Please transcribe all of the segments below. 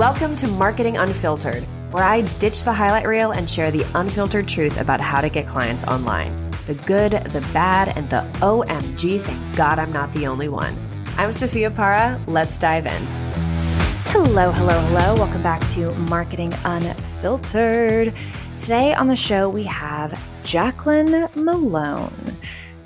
Welcome to Marketing Unfiltered, where I ditch the highlight reel and share the unfiltered truth about how to get clients online. The good, the bad, and the OMG, thank God I'm not the only one. I'm Sophia Para. Let's dive in. Hello, hello, hello. Welcome back to Marketing Unfiltered. Today on the show, we have Jaclyn Mellone.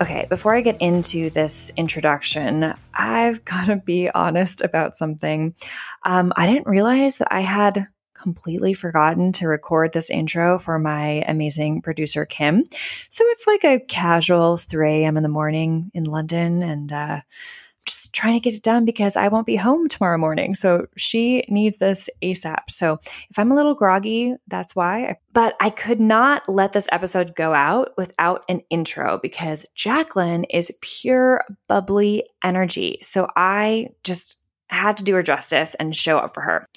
Okay, before I get into this introduction, I've got to be honest about something. Um, I didn't realize that I had completely forgotten to record this intro for my amazing producer, Kim. So it's like a casual 3 a.m. in the morning in London, and uh, just trying to get it done because I won't be home tomorrow morning. So she needs this ASAP. So if I'm a little groggy, that's why. But I could not let this episode go out without an intro because Jaclyn is pure bubbly energy. So I just had to do her justice and show up for her.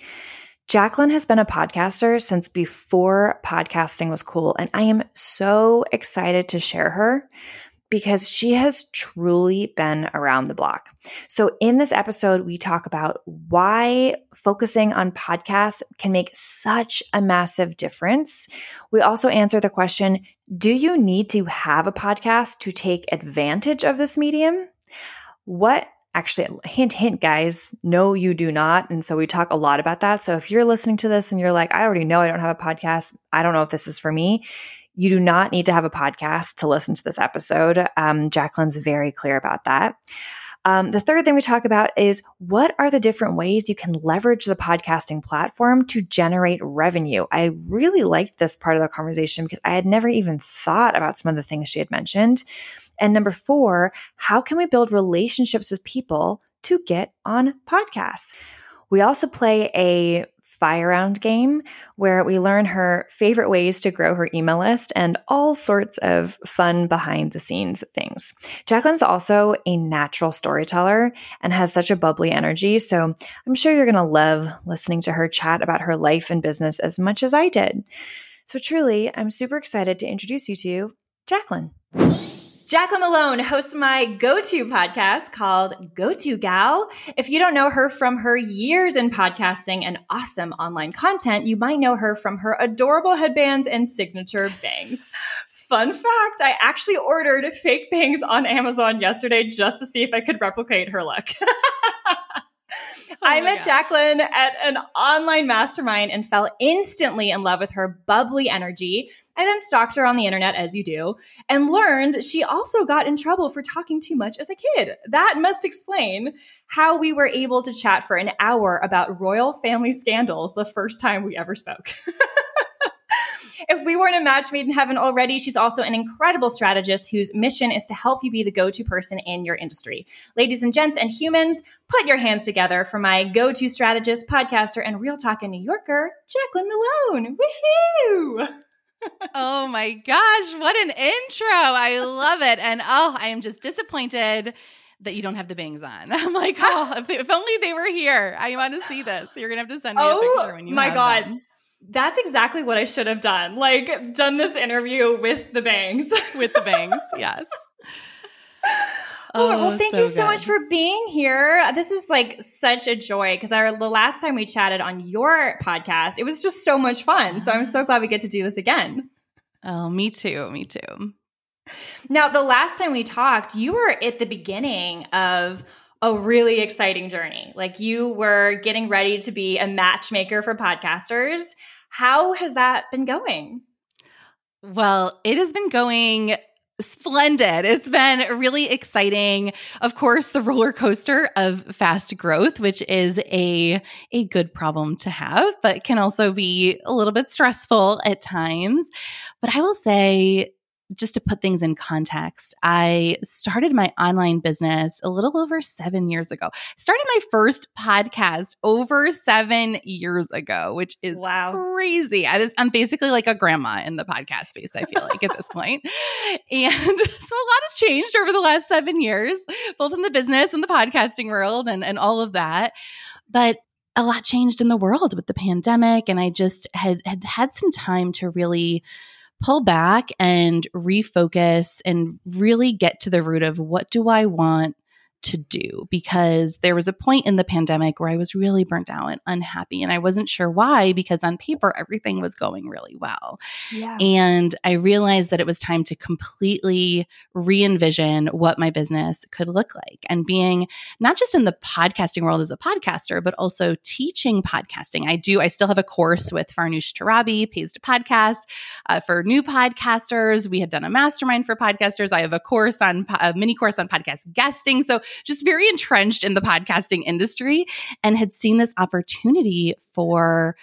Jaclyn has been a podcaster since before podcasting was cool, and I am so excited to share her because she has truly been around the block. So, in this episode, we talk about why focusing on podcasts can make such a massive difference. We also answer the question Do you need to have a podcast to take advantage of this medium? What actually hint hint guys no you do not and so we talk a lot about that so if you're listening to this and you're like i already know i don't have a podcast i don't know if this is for me you do not need to have a podcast to listen to this episode. Um, Jaclyn's very clear about that. Um, the third thing we talk about is what are the different ways you can leverage the podcasting platform to generate revenue? I really liked this part of the conversation because I had never even thought about some of the things she had mentioned. And number four, how can we build relationships with people to get on podcasts? We also play a fire round game where we learn her favorite ways to grow her email list and all sorts of fun behind the scenes things. Jaclyn's also a natural storyteller and has such a bubbly energy. So I'm sure you're going to love listening to her chat about her life and business as much as I did. So truly, I'm super excited to introduce you to Jaclyn. Jaclyn Mellone hosts my go to podcast called Go To Gal. If you don't know her from her years in podcasting and awesome online content, you might know her from her adorable headbands and signature bangs. Fun fact I actually ordered fake bangs on Amazon yesterday just to see if I could replicate her look. Oh I met gosh. Jaclyn at an online mastermind and fell instantly in love with her bubbly energy. I then stalked her on the internet, as you do, and learned she also got in trouble for talking too much as a kid. That must explain how we were able to chat for an hour about royal family scandals the first time we ever spoke. if we weren't a match made in heaven already, she's also an incredible strategist whose mission is to help you be the go to person in your industry. Ladies and gents and humans, put your hands together for my go to strategist, podcaster, and real talking New Yorker, Jaclyn Mellone. Woohoo! oh my gosh, what an intro. I love it. And oh, I am just disappointed that you don't have the bangs on. I'm like, oh, if, they, if only they were here. I want to see this. You're going to have to send me oh, a picture when you Oh my God. Them. That's exactly what I should have done. Like done this interview with the bangs. with the bangs, yes. Oh, well, oh, thank so you so good. much for being here. This is like such a joy because our the last time we chatted on your podcast, it was just so much fun. So I'm so glad we get to do this again. Oh, me too. Me too. Now, the last time we talked, you were at the beginning of a really exciting journey. Like you were getting ready to be a matchmaker for podcasters. How has that been going? Well, it has been going splendid. It's been really exciting. Of course, the roller coaster of fast growth, which is a a good problem to have, but can also be a little bit stressful at times. But I will say just to put things in context, I started my online business a little over seven years ago. Started my first podcast over seven years ago, which is wow. crazy. I, am basically like a grandma in the podcast space, I feel like at this point. And so a lot has changed over the last seven years, both in the business and the podcasting world and, and all of that. But a lot changed in the world with the pandemic. And I just had had, had some time to really pull back and refocus and really get to the root of what do I want to do because there was a point in the pandemic where I was really burnt out and unhappy. And I wasn't sure why, because on paper, everything was going really well. Yeah. And I realized that it was time to completely re envision what my business could look like and being not just in the podcasting world as a podcaster, but also teaching podcasting. I do, I still have a course with Farnoosh Torabi, Pays to Podcast, uh, for new podcasters. We had done a mastermind for podcasters. I have a course on, a mini course on podcast guesting. So just very entrenched in the podcasting industry and had seen this opportunity for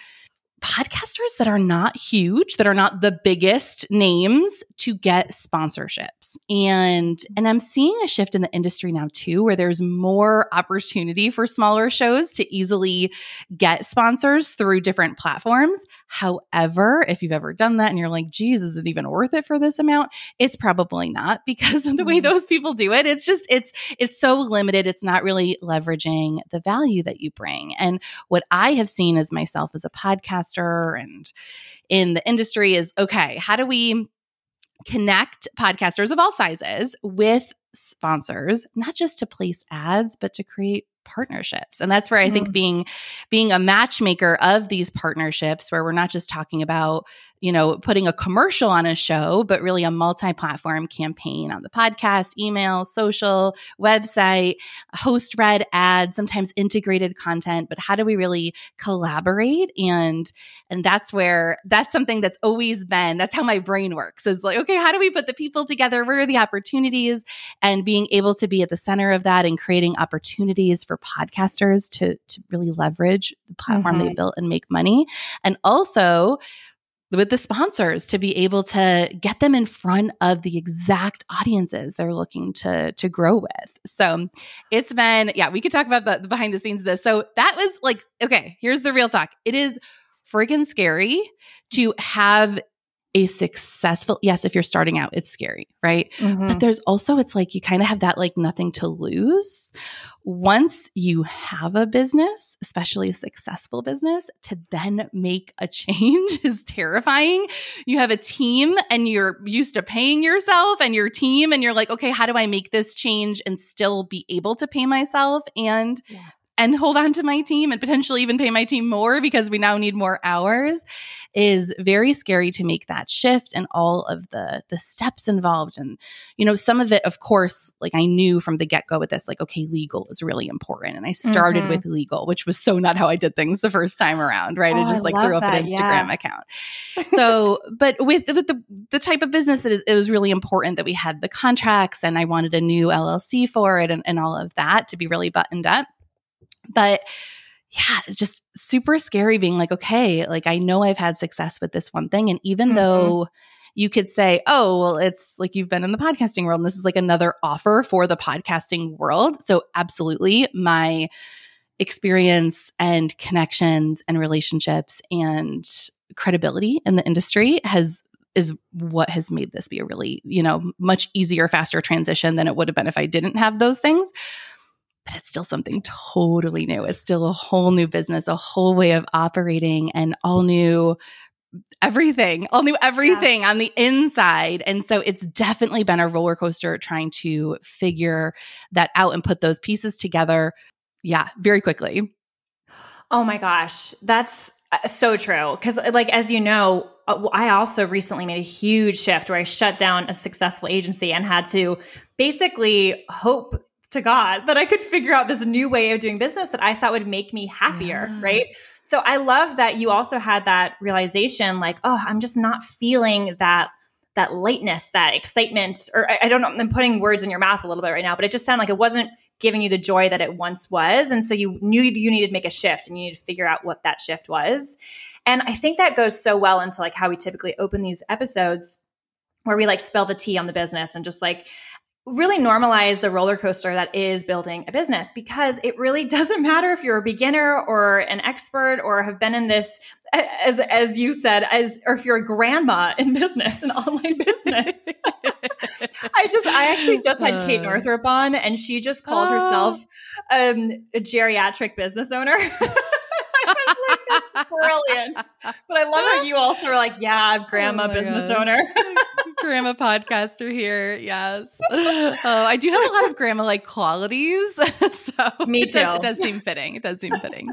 podcasters that are not huge that are not the biggest names to get sponsorships. And and i'm seeing a shift in the industry now too where there's more opportunity for smaller shows to easily get sponsors through different platforms however if you've ever done that and you're like geez is it even worth it for this amount? It's probably not because of the way mm-hmm. those people do it. It's just it's it's so limited. It's not really leveraging the value that you bring. And what i have seen as myself as a podcaster and in the industry is okay, how do we connect podcasters of all sizes with sponsors, not just to place ads, but to create partnerships and that's where i think mm-hmm. being being a matchmaker of these partnerships where we're not just talking about you know putting a commercial on a show but really a multi-platform campaign on the podcast email social website host read ads sometimes integrated content. But how do we really collaborate? And and that's where that's something that's always been that's how my brain works is like okay how do we put the people together? Where are the opportunities? And being able to be at the center of that and creating opportunities for for podcasters to to really leverage the platform mm-hmm. they built and make money. And also with the sponsors to be able to get them in front of the exact audiences they're looking to to grow with. So it's been yeah, we could talk about the, the behind the scenes of this. So that was like okay, here's the real talk. It is friggin' scary to have a successful yes if you're starting out it's scary right? Mm-hmm. but there's also it's like you kind of have that like nothing to lose. Once you have a business especially a successful business to then make a change is terrifying. You have a team and you're used to paying yourself and your team and you're like okay how do i make this change and still be able to pay myself? And yeah and hold on to my team and potentially even pay my team more because we now need more hours is very scary to make that shift and all of the the steps involved. And you know some of it of course like I knew from the get-go with this like okay legal is really important. And I started mm-hmm. with legal which was so not how I did things the first time around right? Oh, I just like threw up that, an Instagram yeah. account. So but with, with the the type of business it is it was really important that we had the contracts and I wanted a new LLC for it and, and all of that to be really buttoned up but yeah, just super scary being like, okay, like I know I've had success with this one thing. And even mm-hmm. though you could say, oh, well, it's like you've been in the podcasting world and this is like another offer for the podcasting world. So, absolutely, my experience and connections and relationships and credibility in the industry has is what has made this be a really, you know, much easier, faster transition than it would have been if I didn't have those things but it's still something totally new. It's still a whole new business, a whole way of operating, and all new everything, all new everything yeah. on the inside. And so it's definitely been a roller coaster trying to figure that out and put those pieces together. Yeah, very quickly. Oh my gosh, that's uh, so true. Because, like, as you know, uh, I also recently made a huge shift where I shut down a successful agency and had to basically hope to God that I could figure out this new way of doing business that I thought would make me happier, yeah. right? So I love that you also had that realization like, oh, I'm just not feeling that that lightness, that excitement, or I, I don't know, I'm putting words in your mouth a little bit right now, but it just sounded like it wasn't giving you the joy that it once was. And so you knew you needed to make a shift and you needed to figure out what that shift was. And I think that goes so well into like how we typically open these episodes where we like spill the tea on the business and just like really normalize the roller coaster that is building a business because it really doesn't matter if you're a beginner or an expert or have been in this as as you said as or if you're a grandma in business an online business i just i actually just had kate uh. northrup on and she just called oh. herself um, a geriatric business owner I was like, that's brilliant. But I love how you also are like, yeah, I'm oh grandma oh business gosh. owner. grandma podcaster here. Yes. Oh, I do have a lot of grandma like qualities. so me too. It does, it does seem fitting. It does seem fitting.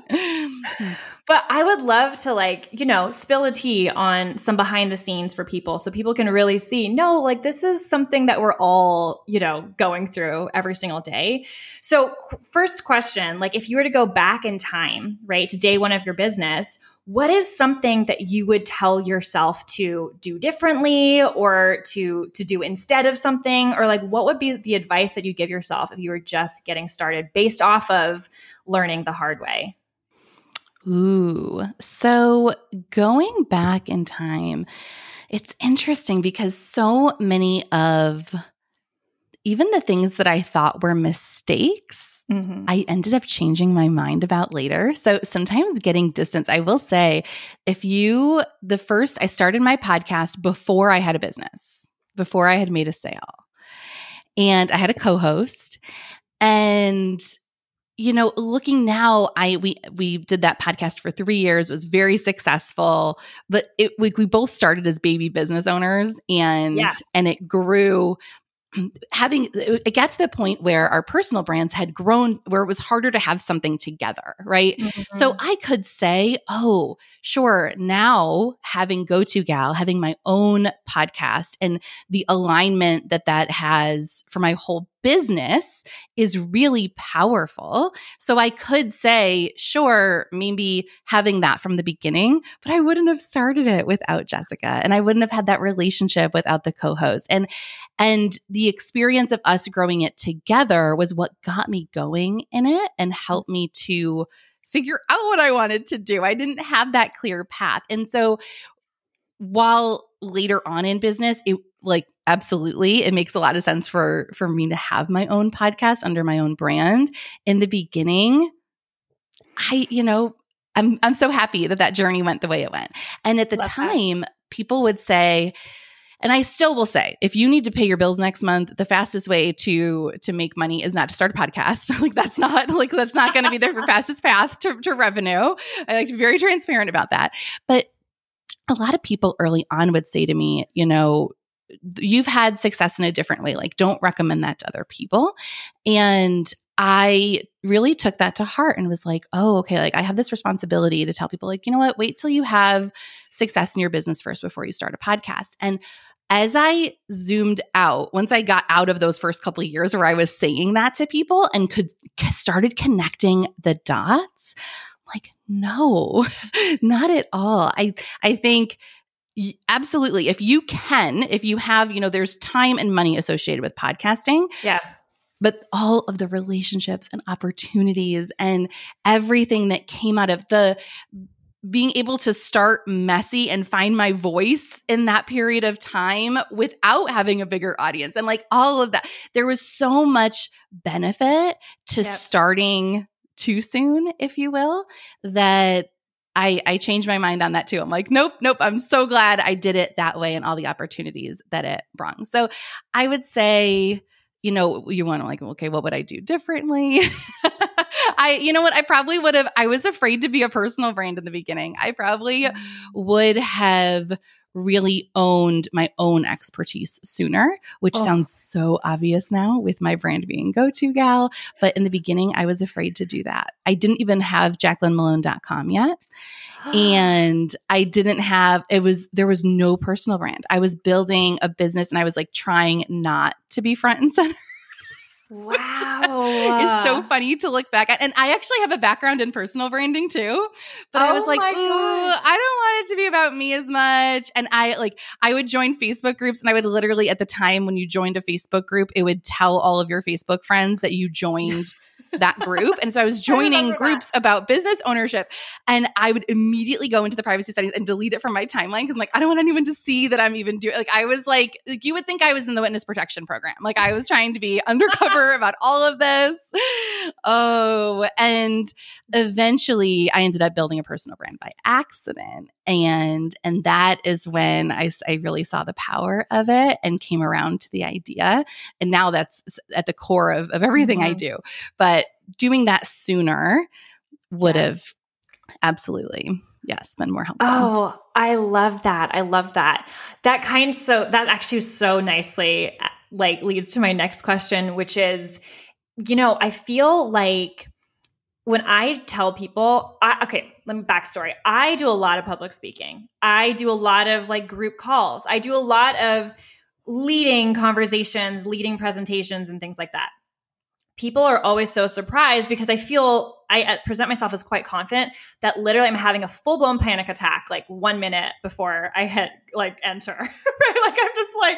but I would love to like, you know, spill a tea on some behind the scenes for people so people can really see, no, like this is something that we're all, you know, going through every single day. So, first question, like if you were to go back in time, right, to day one of your business, what is something that you would tell yourself to do differently or to to do instead of something? Or like what would be the advice that you give yourself if you were just getting started based off of learning the hard way? Ooh. So going back in time it's interesting because so many of even the things that i thought were mistakes Mm-hmm. I ended up changing my mind about later. So sometimes getting distance, I will say, if you, the first, I started my podcast before I had a business, before I had made a sale. And I had a co host. And you know looking now i we we did that podcast for three years was very successful but it we, we both started as baby business owners and yeah. and it grew having it got to the point where our personal brands had grown where it was harder to have something together right mm-hmm. so i could say oh sure now having go to gal having my own podcast and the alignment that that has for my whole business is really powerful. So I could say, sure, maybe having that from the beginning, but I wouldn't have started it without Jessica and I wouldn't have had that relationship without the co-host. And and the experience of us growing it together was what got me going in it and helped me to figure out what I wanted to do. I didn't have that clear path. And so while later on in business, it like absolutely it makes a lot of sense for for me to have my own podcast under my own brand in the beginning i you know i'm i'm so happy that that journey went the way it went and at the Love time that. people would say and I still will say, if you need to pay your bills next month, the fastest way to to make money is not to start a podcast. like that's not like that's not going to be the fastest path to, to revenue. I like to be very transparent about that. But a lot of people early on would say to me, you know, you've had success in a different way. Like, don't recommend that to other people. And I really took that to heart and was like, oh, okay, like I have this responsibility to tell people, like, you know what, wait till you have success in your business first before you start a podcast. And as I zoomed out, once I got out of those first couple of years where I was saying that to people and could started connecting the dots, like, no, not at all. I I think absolutely. If you can if you have you know there's time and money associated with podcasting yeah. but all of the relationships and opportunities and everything that came out of the being able to start messy and find my voice in that period of time without having a bigger audience and like all of that. There was so much benefit to yep. starting too soon if you will that I, I changed my mind on that too. I'm like, nope, nope. I'm so glad I did it that way and all the opportunities that it brought. So I would say, you know, you want to like, okay, what would I do differently? I, you know what? I probably would have, I was afraid to be a personal brand in the beginning. I probably mm. would have really owned my own expertise sooner, which oh. sounds so obvious now with my brand being go to gal. But in the beginning, I was afraid to do that. I didn't even have jaclynmellone.com yet. and I didn't have it was there was no personal brand. I was building a business and I was like trying not to be front and center. Wow. it's so funny to look back at. And I actually have a background in personal branding too. But oh I was oh like, ooh, gosh. I don't want it to be about me as much. And I like, I would join Facebook groups and I would literally, at the time when you joined a Facebook group, it would tell all of your Facebook friends that you joined that group. And so I was joining I groups that. about business ownership. And I would immediately go into the privacy settings and delete it from my timeline because I'm like, I don't want anyone to see that I'm even doing like I was like, like you would think I was in the witness protection program. Like I was trying to be undercover about all of this. Oh, and eventually I ended up building a personal brand by accident. And and that is when I, I really saw the power of it and came around to the idea. And now that's at the core of, of everything mm-hmm. I do. But doing that sooner would yeah. have absolutely. Yes, been more helpful. Oh, I love that. I love that. That kind so that actually so nicely like leads to my next question, which is, you know, I feel like when I tell people, I, okay, let me backstory. I do a lot of public speaking. I do a lot of like group calls. I do a lot of leading conversations, leading presentations, and things like that people are always so surprised because I feel I present myself as quite confident that literally I'm having a full blown panic attack like one minute before I hit like enter. right? Like I'm just like,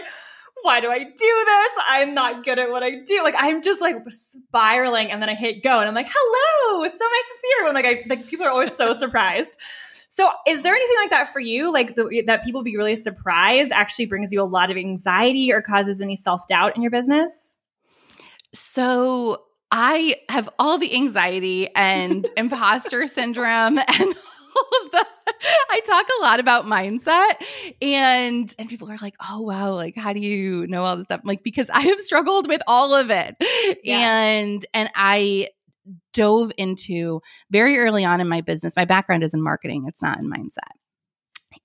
why do I do this? I'm not good at what I do. Like I'm just like spiraling and then I hit go and I'm like, hello, it's so nice to see everyone. Like I like people are always so surprised. So, is there anything like that for you? Like the, that people be really surprised actually brings you a lot of anxiety or causes any self doubt in your business? So I have all the anxiety and imposter syndrome and all of that. I talk a lot about mindset and and people are like, "Oh wow, like how do you know all this stuff?" I'm like because I have struggled with all of it. Yeah. And and I dove into very early on in my business. My background is in marketing, it's not in mindset.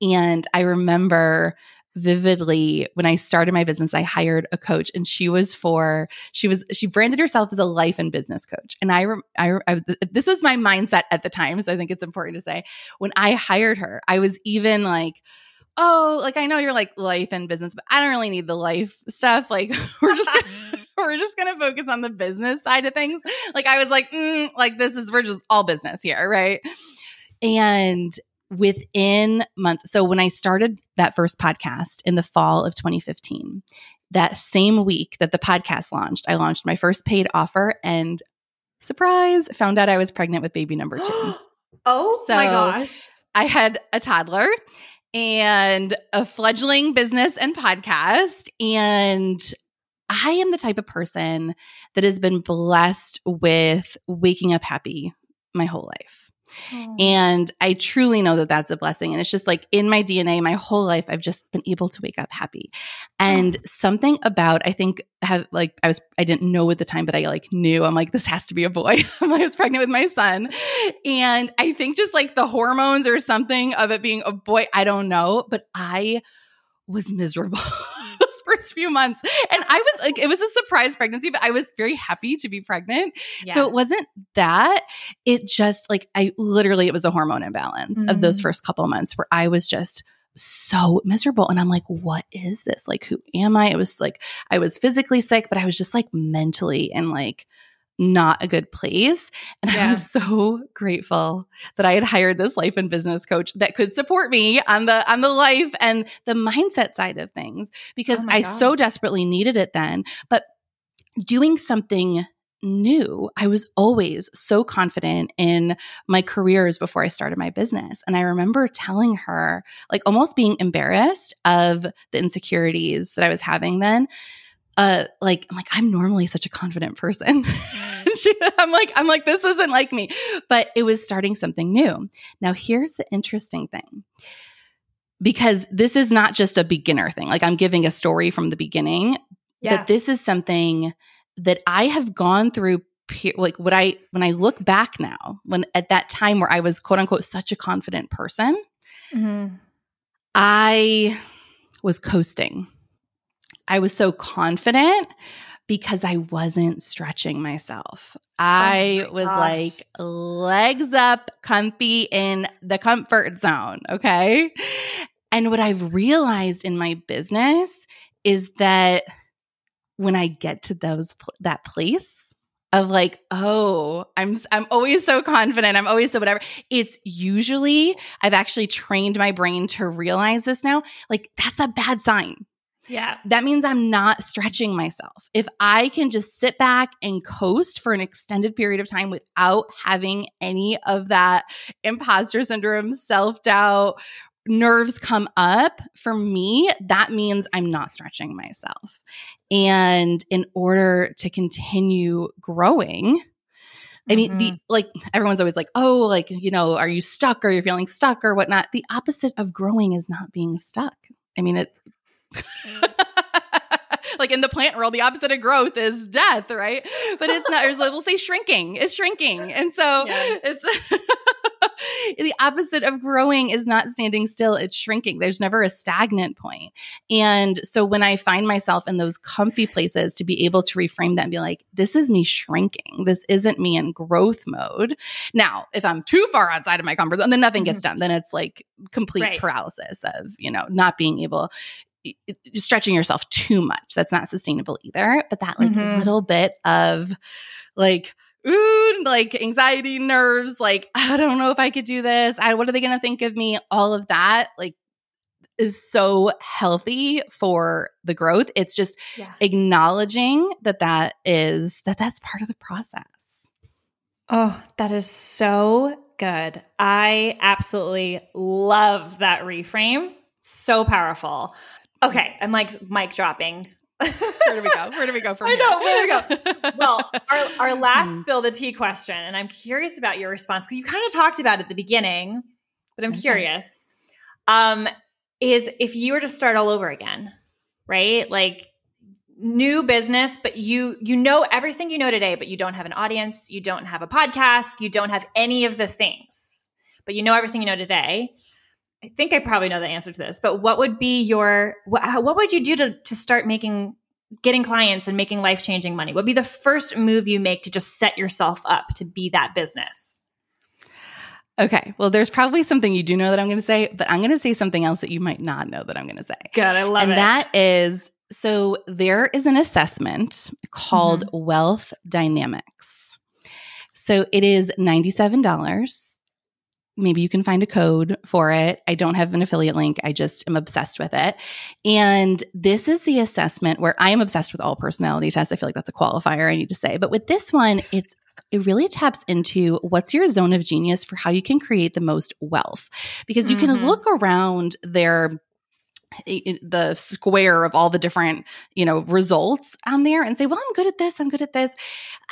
And I remember vividly when I started my business, I hired a coach and she was for, she was, she branded herself as a life and business coach. And I, I, I, this was my mindset at the time. So I think it's important to say when I hired her, I was even like, oh, like I know you're like life and business, but I don't really need the life stuff. Like we're just gonna, we're just gonna focus on the business side of things. Like I was like, mm, like this is we're just all business here, right? And within months. So when I started that first podcast in the fall of 2015, that same week that the podcast launched, I launched my first paid offer and surprise, found out I was pregnant with baby number two. oh so my gosh. I had a toddler and a fledgling business and podcast. And I am the type of person that has been blessed with waking up happy my whole life. Oh. And I truly know that that's a blessing. And it's just like in my DNA, my whole life, I've just been able to wake up happy. And oh. something about, I think, have like, I was, I didn't know at the time, but I like knew, I'm like, this has to be a boy. I'm like, I was pregnant with my son. And I think just like the hormones or something of it being a boy, I don't know, but I was miserable. first few months. And I was like, it was a surprise pregnancy, but I was very happy to be pregnant. Yeah. So it wasn't that. It just like, I literally, it was a hormone imbalance mm-hmm. of those mm. first couple of months where I was just so miserable. And I'm like, what is this? Like, who am I? It was like, I was physically sick, but I was just like mentally and like, not a good place. And yeah. I was so grateful that I had hired this life and business coach that could support me on the on the life and the mindset side of things because oh I God. so desperately needed it then. But doing something new, I was always so confident in my careers before I started my business. And I remember telling her, like almost being embarrassed of the insecurities that I was having then uh like I'm like I'm normally such a confident person. Mm. she, I'm like I'm like this isn't like me, but it was starting something new. Now here's the interesting thing. Because this is not just a beginner thing. Like I'm giving a story from the beginning, yeah. but this is something that I have gone through like what I when I look back now, when at that time where I was quote unquote such a confident person, mm-hmm. I was coasting. I was so confident because I wasn't stretching myself. Oh I my was gosh. like legs up, comfy in the comfort zone. Okay. And what I've realized in my business is that when I get to those that place of like, oh, I'm I'm always so confident. I'm always so whatever. It's usually I've actually trained my brain to realize this now. Like that's a bad sign. Yeah. That means I'm not stretching myself. If I can just sit back and coast for an extended period of time without having any of that imposter syndrome, self doubt, nerves come up, for me, that means I'm not stretching myself. And in order to continue growing, I mean, mm-hmm. the like everyone's always like, oh, like, you know, are you stuck or you're feeling stuck or whatnot? The opposite of growing is not being stuck. I mean, it's like in the plant world, the opposite of growth is death, right? But it's not, we'll say shrinking, it's shrinking. And so yeah. it's, the opposite of growing is not standing still, it's shrinking. There's never a stagnant point. And so when I find myself in those comfy places to be able to reframe that and be like, this is me shrinking. This isn't me in growth mode. Now, if I'm too far outside of my comfort zone, then nothing gets mm-hmm. done. Then it's like complete right. paralysis of, you know, not being able stretching yourself too much. That's not sustainable either. But that like mm-hmm. little bit of like, ooh, like anxiety, nerves, like, I don't know if I could do this. I, what are they going to think of me? All of that, like, is so healthy for the growth. It's just yeah. acknowledging that that is that that's part of the process. Oh, that is so good. I absolutely love that reframe. So powerful. Okay, I'm like mic dropping. where do we go? Where do we go from I know, where do we go? well, our, our last mm. spill the tea question, and I'm curious about your response because you kind of talked about it at the beginning, but I'm okay. curious. Um, is if you were to start all over again, right? Like new business, but you you know everything you know today, but you don't have an audience, you don't have a podcast, you don't have any of the things, but you know everything you know today I think I probably know the answer to this, but what would be your what, what would you do to to start making getting clients and making life changing money? What would be the first move you make to just set yourself up to be that business? Okay. Well, there's probably something you do know that I'm going to say, but I'm going to say something else that you might not know that I'm going to say. Good. I love and it. And that is so there is an assessment called mm-hmm. Wealth Dynamics. So it is $97 maybe you can find a code for it. I don't have an affiliate link. I just am obsessed with it. And this is the assessment where I am obsessed with all personality tests. I feel like that's a qualifier I need to say. But with this one, it's it really taps into what's your zone of genius for how you can create the most wealth. Because you mm-hmm. can look around their the square of all the different you know results on there and say well i'm good at this i'm good at this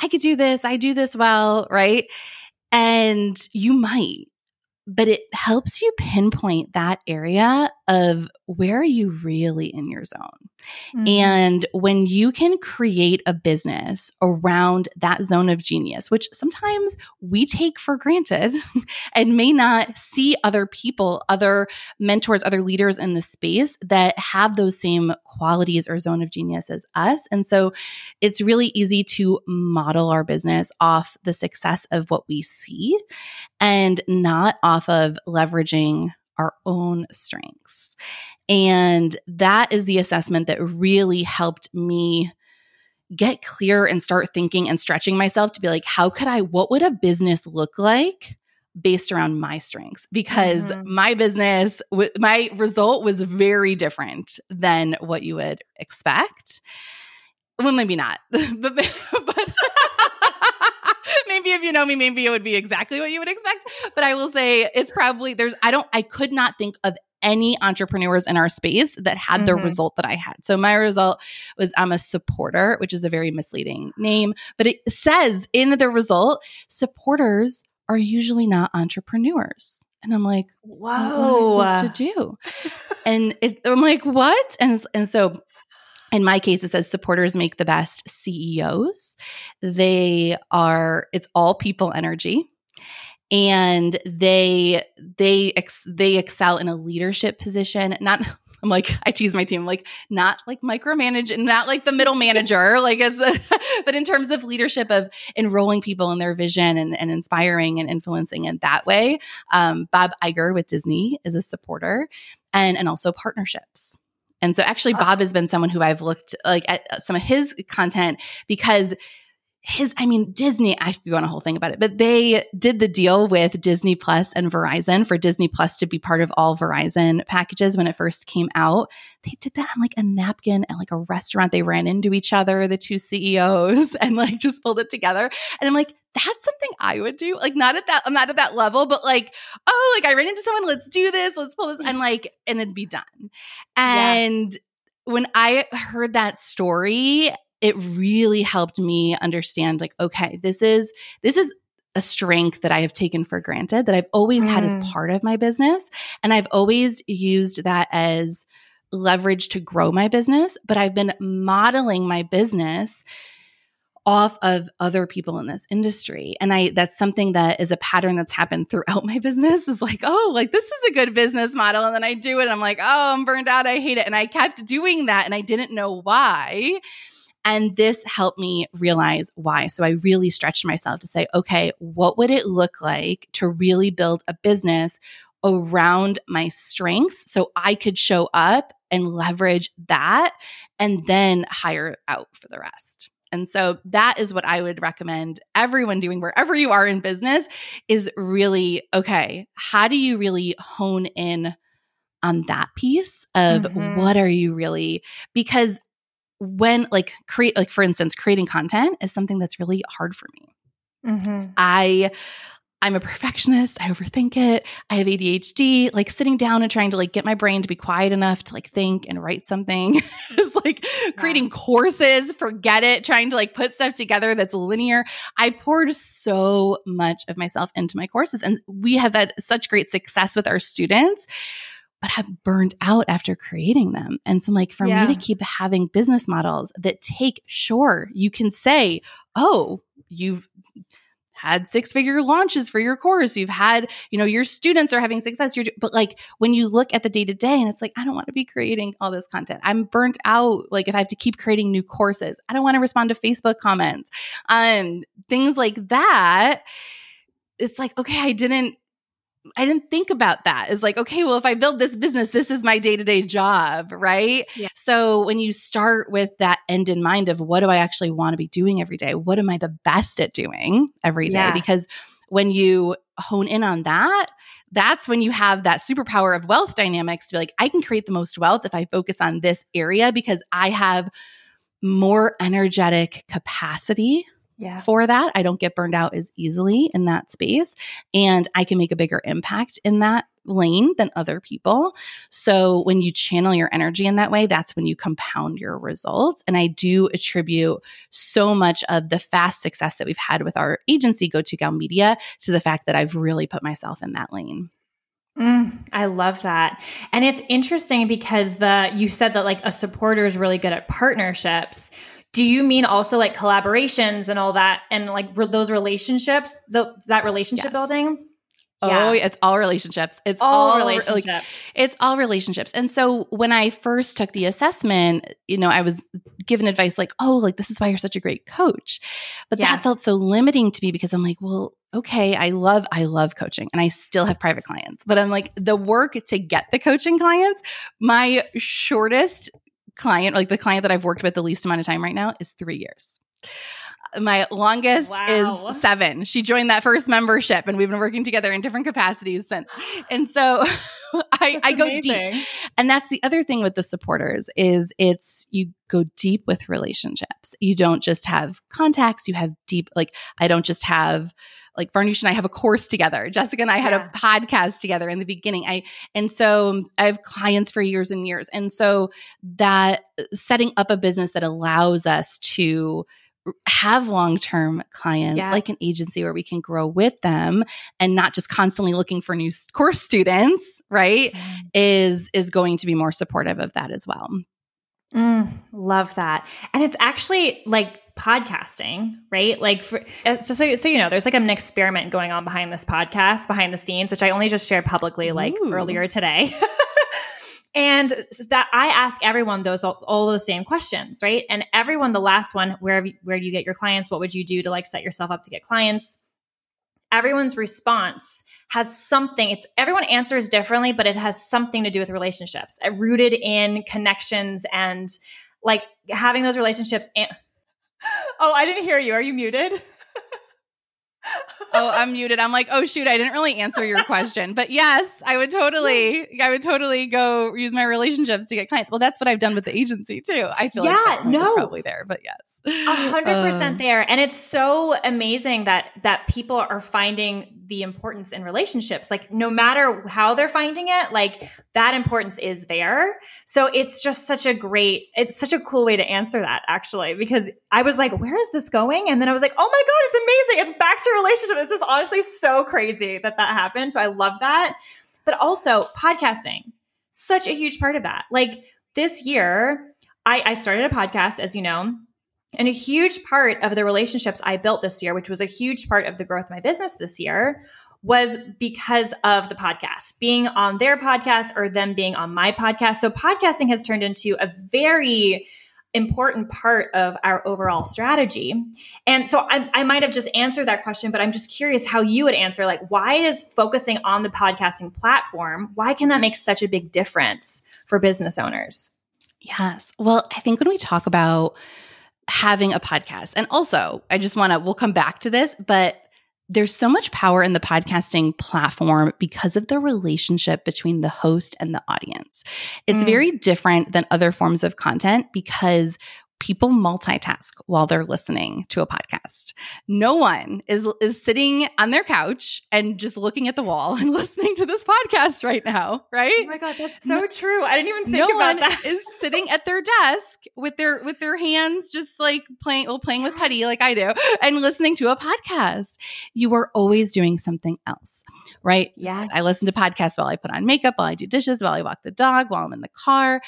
i could do this i do this well right and you might but it helps you pinpoint that area of where are you really in your zone. Mm-hmm. And when you can create a business around that zone of genius, which sometimes we take for granted and may not see other people, other mentors, other leaders in the space that have those same qualities or zone of genius as us. And so it's really easy to model our business off the success of what we see and not off of leveraging our own strengths. And that is the assessment that really helped me get clear and start thinking and stretching myself to be like, how could I, what would a business look like? based around my strengths because mm-hmm. my business my result was very different than what you would expect well maybe not but, but maybe if you know me, maybe it would be exactly what you would expect. But I will say it's probably there's I don't I could not think of any entrepreneurs in our space that had mm-hmm. the result that I had. So my result was I'm a supporter, which is a very misleading name, but it says in the result, supporters are usually not entrepreneurs. And I'm like, whoa, what am I supposed to do? and it, I'm like, what? And and so in my case it says supporters make the best ceos they are it's all people energy. And they they ex, they excel in a leadership position not I'm like I tease my team like not like micromanage and not like the middle manager like it's a, but in terms of leadership of enrolling people in their vision and, and inspiring and influencing in that way um, Bob Iger with Disney is a supporter and and also partnerships and so actually uh, Bob has been someone who I've looked like at uh, some of his content because his i mean disney i could go on a whole thing about it but they did the deal with disney plus and verizon for disney plus to be part of all verizon packages when it first came out they did that on like a napkin at like a restaurant they ran into each other the two ceos and like just pulled it together and i'm like that's something I would do. Like not at that, I'm not at that level, but like, oh, like I ran into someone, let's do this, let's pull this, and like, and it'd be done. And yeah. when I heard that story, it really helped me understand, like, okay, this is this is a strength that I have taken for granted that I've always mm. had as mm. part of my business. And I've always used that as leverage to grow my business, but I've been modeling my business off of other people in this industry. And I that's something that is a pattern that's happened throughout my business is like, oh, like this is a good business model. And then I do it. I'm like, oh, I'm burned out. I hate it. And I kept doing that and I didn't know why. And this helped me realize why. So I really stretched myself to say, okay, what would it look like to really build a business around my strengths so I could show up and leverage that and then hire out for the rest. And so that is what I would recommend everyone doing wherever you are in business is really okay, how do you really hone in on that piece of mm-hmm. what are you really because when like create like for instance creating content is something that's really hard for me. Mm-hmm. I I'm a perfectionist. I overthink it. I have ADHD. Like sitting down and trying to like get my brain to be quiet enough to like think and write something is like yeah. creating courses, forget it, trying to like put stuff together that's linear. I poured so much of myself into my courses and we have had such great success with our students but have burned out after creating them. And so, like, for yeah. me to keep having business models that take, sure, you can say, oh, you've had six figure launches for your course. You've had, you know, your students are having success. You're, but like when you look at the day to day and it's like, I don't want to be creating all this content. I'm burnt out. Like if I have to keep creating new courses, I don't want to respond to Facebook comments, um, things like that. It's like, okay, I didn't I didn't think about that. Is like, okay, well, if I build this business, this is my day to day job, right? Yeah. So when you start with that end in mind of what do I actually want to be doing every day? What am I the best at doing every day? Yeah. Because when you hone in on that, that's when you have that superpower of wealth dynamics to be like, I can create the most wealth if I focus on this area because I have more energetic capacity yeah. for that. I don't get burned out as easily in that space. And I can make a bigger impact in that lane than other people. So when you channel your energy in that way, that's when you compound your results. And I do attribute so much of the fast success that we've had with our agency, Go To Gal Media, to the fact that I've really put myself in that lane. Mm, I love that. And it's interesting because the you said that like a supporter is really good at partnerships do you mean also like collaborations and all that and like re- those relationships the, that relationship yes. building Oh, yeah. it's all relationships. It's all, all relationships. Like, it's all relationships. And so when I first took the assessment, you know, I was given advice like, "Oh, like this is why you're such a great coach." But yeah. that felt so limiting to me because I'm like, "Well, okay, I love I love coaching and I still have private clients." But I'm like, the work to get the coaching clients, my shortest client, like the client that I've worked with the least amount of time right now, is three years. My longest wow. is seven. She joined that first membership, and we've been working together in different capacities since. And so I, I go deep. And that's the other thing with the supporters is it's you go deep with relationships. You don't just have contacts, you have deep, like I don't just have like Farnoosh and I have a course together. Jessica and I had yeah. a podcast together in the beginning. I and so I have clients for years and years. And so that setting up a business that allows us to have long-term clients yeah. like an agency where we can grow with them and not just constantly looking for new course students right mm. is is going to be more supportive of that as well mm, love that and it's actually like podcasting, right? Like, for, uh, so, so, so you know, there's like an experiment going on behind this podcast, behind the scenes, which I only just shared publicly like Ooh. earlier today. and that I ask everyone those all, all the same questions, right? And everyone, the last one, where where you get your clients, what would you do to like set yourself up to get clients? Everyone's response has something. It's everyone answers differently, but it has something to do with relationships, uh, rooted in connections and like having those relationships. And, oh, I didn't hear you. Are you muted? oh, I'm muted. I'm like, oh shoot, I didn't really answer your question. But yes, I would totally, I would totally go use my relationships to get clients. Well, that's what I've done with the agency too. I feel yeah, like no, probably there, but yes, a hundred percent uh. there. And it's so amazing that that people are finding the importance in relationships. Like no matter how they're finding it, like that importance is there. So it's just such a great, it's such a cool way to answer that actually, because I was like, where is this going? And then I was like, oh my God, it's amazing. It's back to relationship. It's just honestly so crazy that that happened. So I love that. But also podcasting, such a huge part of that. Like this year, I, I started a podcast, as you know, And a huge part of the relationships I built this year, which was a huge part of the growth of my business this year, was because of the podcast, being on their podcast or them being on my podcast. So podcasting has turned into a very important part of our overall strategy. And so I, I, might have just answered that question, but I'm just curious how you would answer like, why is focusing on the podcasting platform, why can that make such a big difference for business owners? Yes. Well, I think when we talk about having a podcast, and also I just want to, we'll come back to this, but there's so much power in the podcasting platform because of the relationship between the host and the audience. It's mm. very different than other forms of content because people multitask while they're listening to a podcast. No one is is sitting on their couch and just looking at the wall and listening to this podcast right now, right? Oh my god, that's so no, true. I didn't even think no about that. is sitting at their desk with their with their hands just like playing well playing with putty like I do and listening to a podcast. You are always doing something else, right? Yeah. I listen to podcasts while I put on makeup, while I do dishes, while I walk the dog, while I'm in the car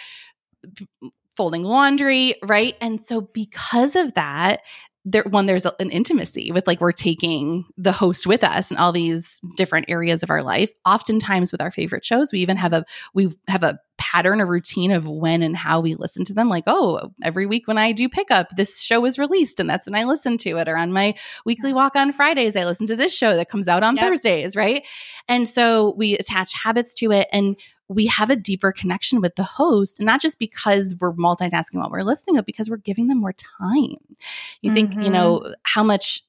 folding laundry, right? And so because of that, there one there's an intimacy with like we're taking the host with us in all these different areas of our life oftentimes with our favorite shows we even have a we have a pattern a routine of when and how we listen to them like oh every week when i do pickup this show is released and that's when i listen to it or on my weekly walk on fridays i listen to this show that comes out on yep. thursdays right and so we attach habits to it and we have a deeper connection with the host, not just because we're multitasking while we're listening, but because we're giving them more time. You mm-hmm. think, you know, mm-hmm. how much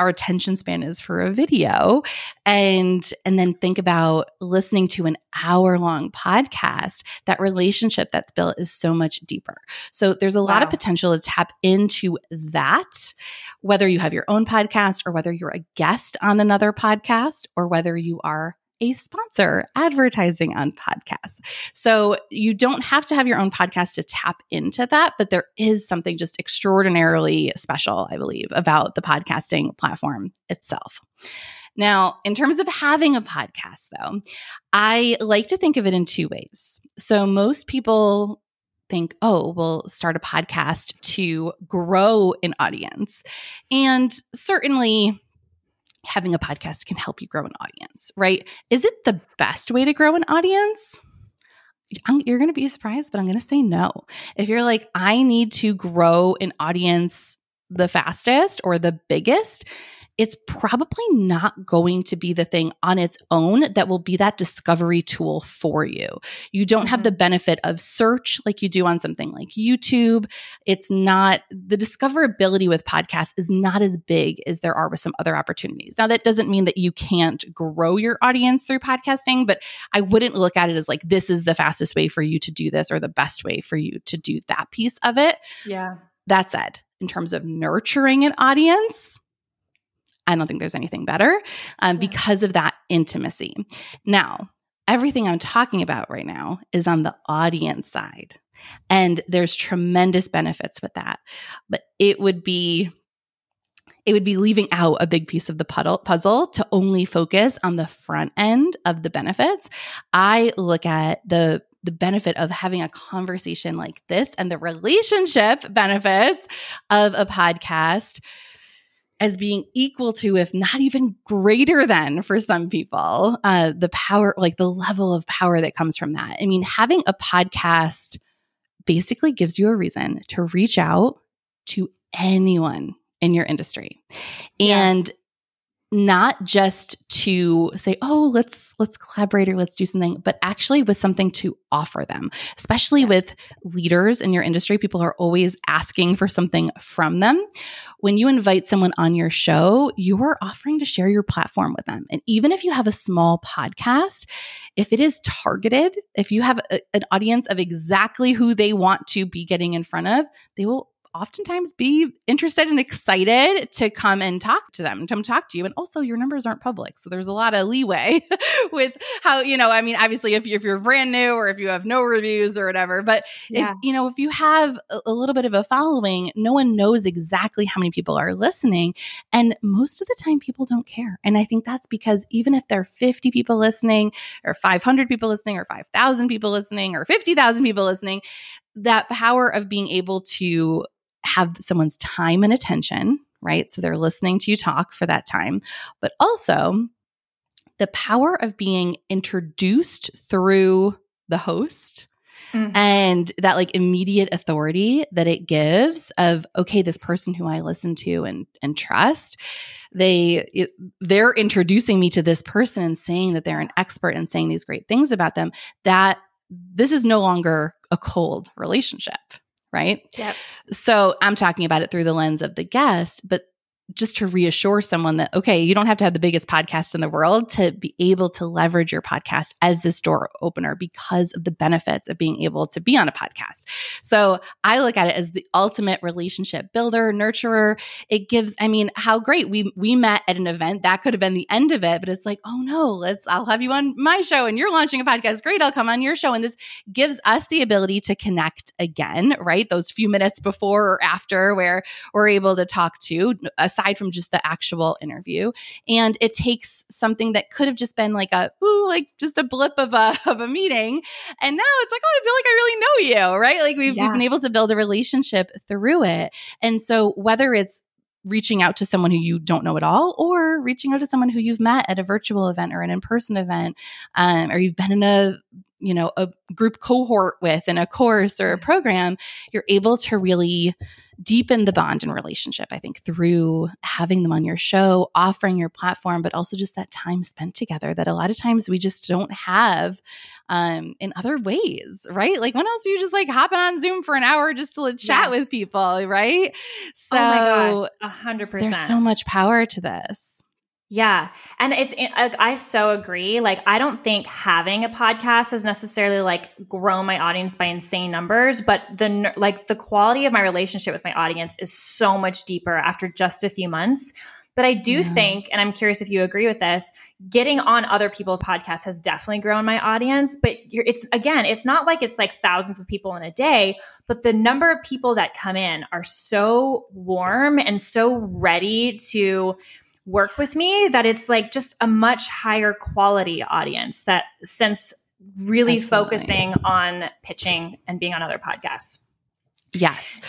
our attention span is for a video. And and then think about listening to an hour long podcast. That relationship that's built is so much deeper. So there's a wow. lot of potential to tap into that whether you have your own podcast or whether you're a guest on another podcast or whether you are a sponsor advertising on podcasts. So you don't have to have your own podcast to tap into that, but there is something just extraordinarily special, I believe, about the podcasting platform itself. Now, in terms of having a podcast, though, I like to think of it in two ways. So most people think, oh, we'll start a podcast to grow an audience. And certainly, having a podcast can help you grow an audience, right? Is it the best way to grow an audience? you're going to be surprised, but I'm going to say no. If you're like, I need to grow an audience the fastest or the biggest, it's probably not going to be the thing on its own that will be that discovery tool for you. You don't have the mm-hmm. benefit of search like you do on something like YouTube. It's not the discoverability with podcasts is not as big as there are with some other opportunities. Now, that doesn't mean that you can't grow your audience through podcasting, but I wouldn't look at it as like this is the fastest way for you to do this or the best way for you to do that piece of it. Yeah. That said, in terms of nurturing an audience, I don't think there's anything better um, because of that intimacy. Now, everything I'm talking about right now is on the audience side. And there's tremendous benefits with that. But it would be it would be leaving out a big piece of the puzzle to only focus on the front end of the benefits. I look at the the benefit of having a conversation like this and the relationship benefits of a podcast as being equal to, if not even greater than for some people, uh, the power, like the level of power that comes from that. I mean, having a podcast basically gives you a reason to reach out to anyone in your industry. Yeah. And not just to say oh let's let's collaborate or let's do something but actually with something to offer them especially with leaders in your industry. People are always asking for something from them. When you invite someone on your show you are offering to share your platform with them. And even if you have a small podcast if it is targeted if you have a, an audience of exactly who they want to be getting in front of they will oftentimes be interested and excited to come and talk to them, to come talk to you. And also, your numbers aren't public. So there's a lot of leeway with how, you know, I mean, obviously, if, you, if you're brand new or if you have no reviews or whatever, but yeah. if, you know, if you have a, a little bit of a following, no one knows exactly how many people are listening. And most of the time, people don't care. And I think that's because even if there are 50 people listening or 500 people listening or 5,000 people listening or 50,000 people listening, that power of being able to have someone's time and attention, right? So they're listening to you talk for that time, but also the power of being introduced through the host Mm-hmm. and that like immediate authority that it gives of okay this person who i listen to and and trust they it, they're introducing me to this person and saying that they're an expert and saying these great things about them that this is no longer a cold relationship right yep. so i'm talking about it through the lens of the guest but just to reassure someone that, okay, you don't have to have the biggest podcast in the world to be able to leverage your podcast as this door opener because of the benefits of being able to be on a podcast. So I look at it as the ultimate relationship builder, nurturer. It gives, I mean, how great we we met at an event. That could have been the end of it, but it's like, oh no, let's I'll have you on my show and you're launching a podcast. Great, I'll come on your show. And this gives us the ability to connect again, right? Those few minutes before or after where we're able to talk to a aside from just the actual interview. And it takes something that could have just been like a, ooh, like just a blip of a, of a meeting. And now it's like, oh, I feel like I really know you, right? Like we've, yeah. we've been able to build a relationship through it. And so whether it's reaching out to someone who you don't know at all or reaching out to someone who you've met at a virtual event or an in-person event um, or you've been in a you know a group cohort with in a course or a program you're able to really deepen the bond and relationship, I think, through having them on your show, offering your platform, but also just that time spent together that a lot of times we just don't have um, in other ways, right? Like when else are you just like hopping on Zoom for an hour just to chat yes. with people, right? So, oh my gosh, 100%. There's so much power to this. Yeah. And it's, I so agree. Like, I don't think having a podcast has necessarily like grown my audience by insane numbers, but the, like, the quality of my relationship with my audience is so much deeper after just a few months. But I do yeah. think, and I'm curious if you agree with this, getting on other people's podcasts has definitely grown my audience. But it's again, it's not like it's like thousands of people in a day, but the number of people that come in are so warm and so ready to work with me that it's like just a much higher quality audience that since really Absolutely. focusing on pitching and being on other podcasts. Yes.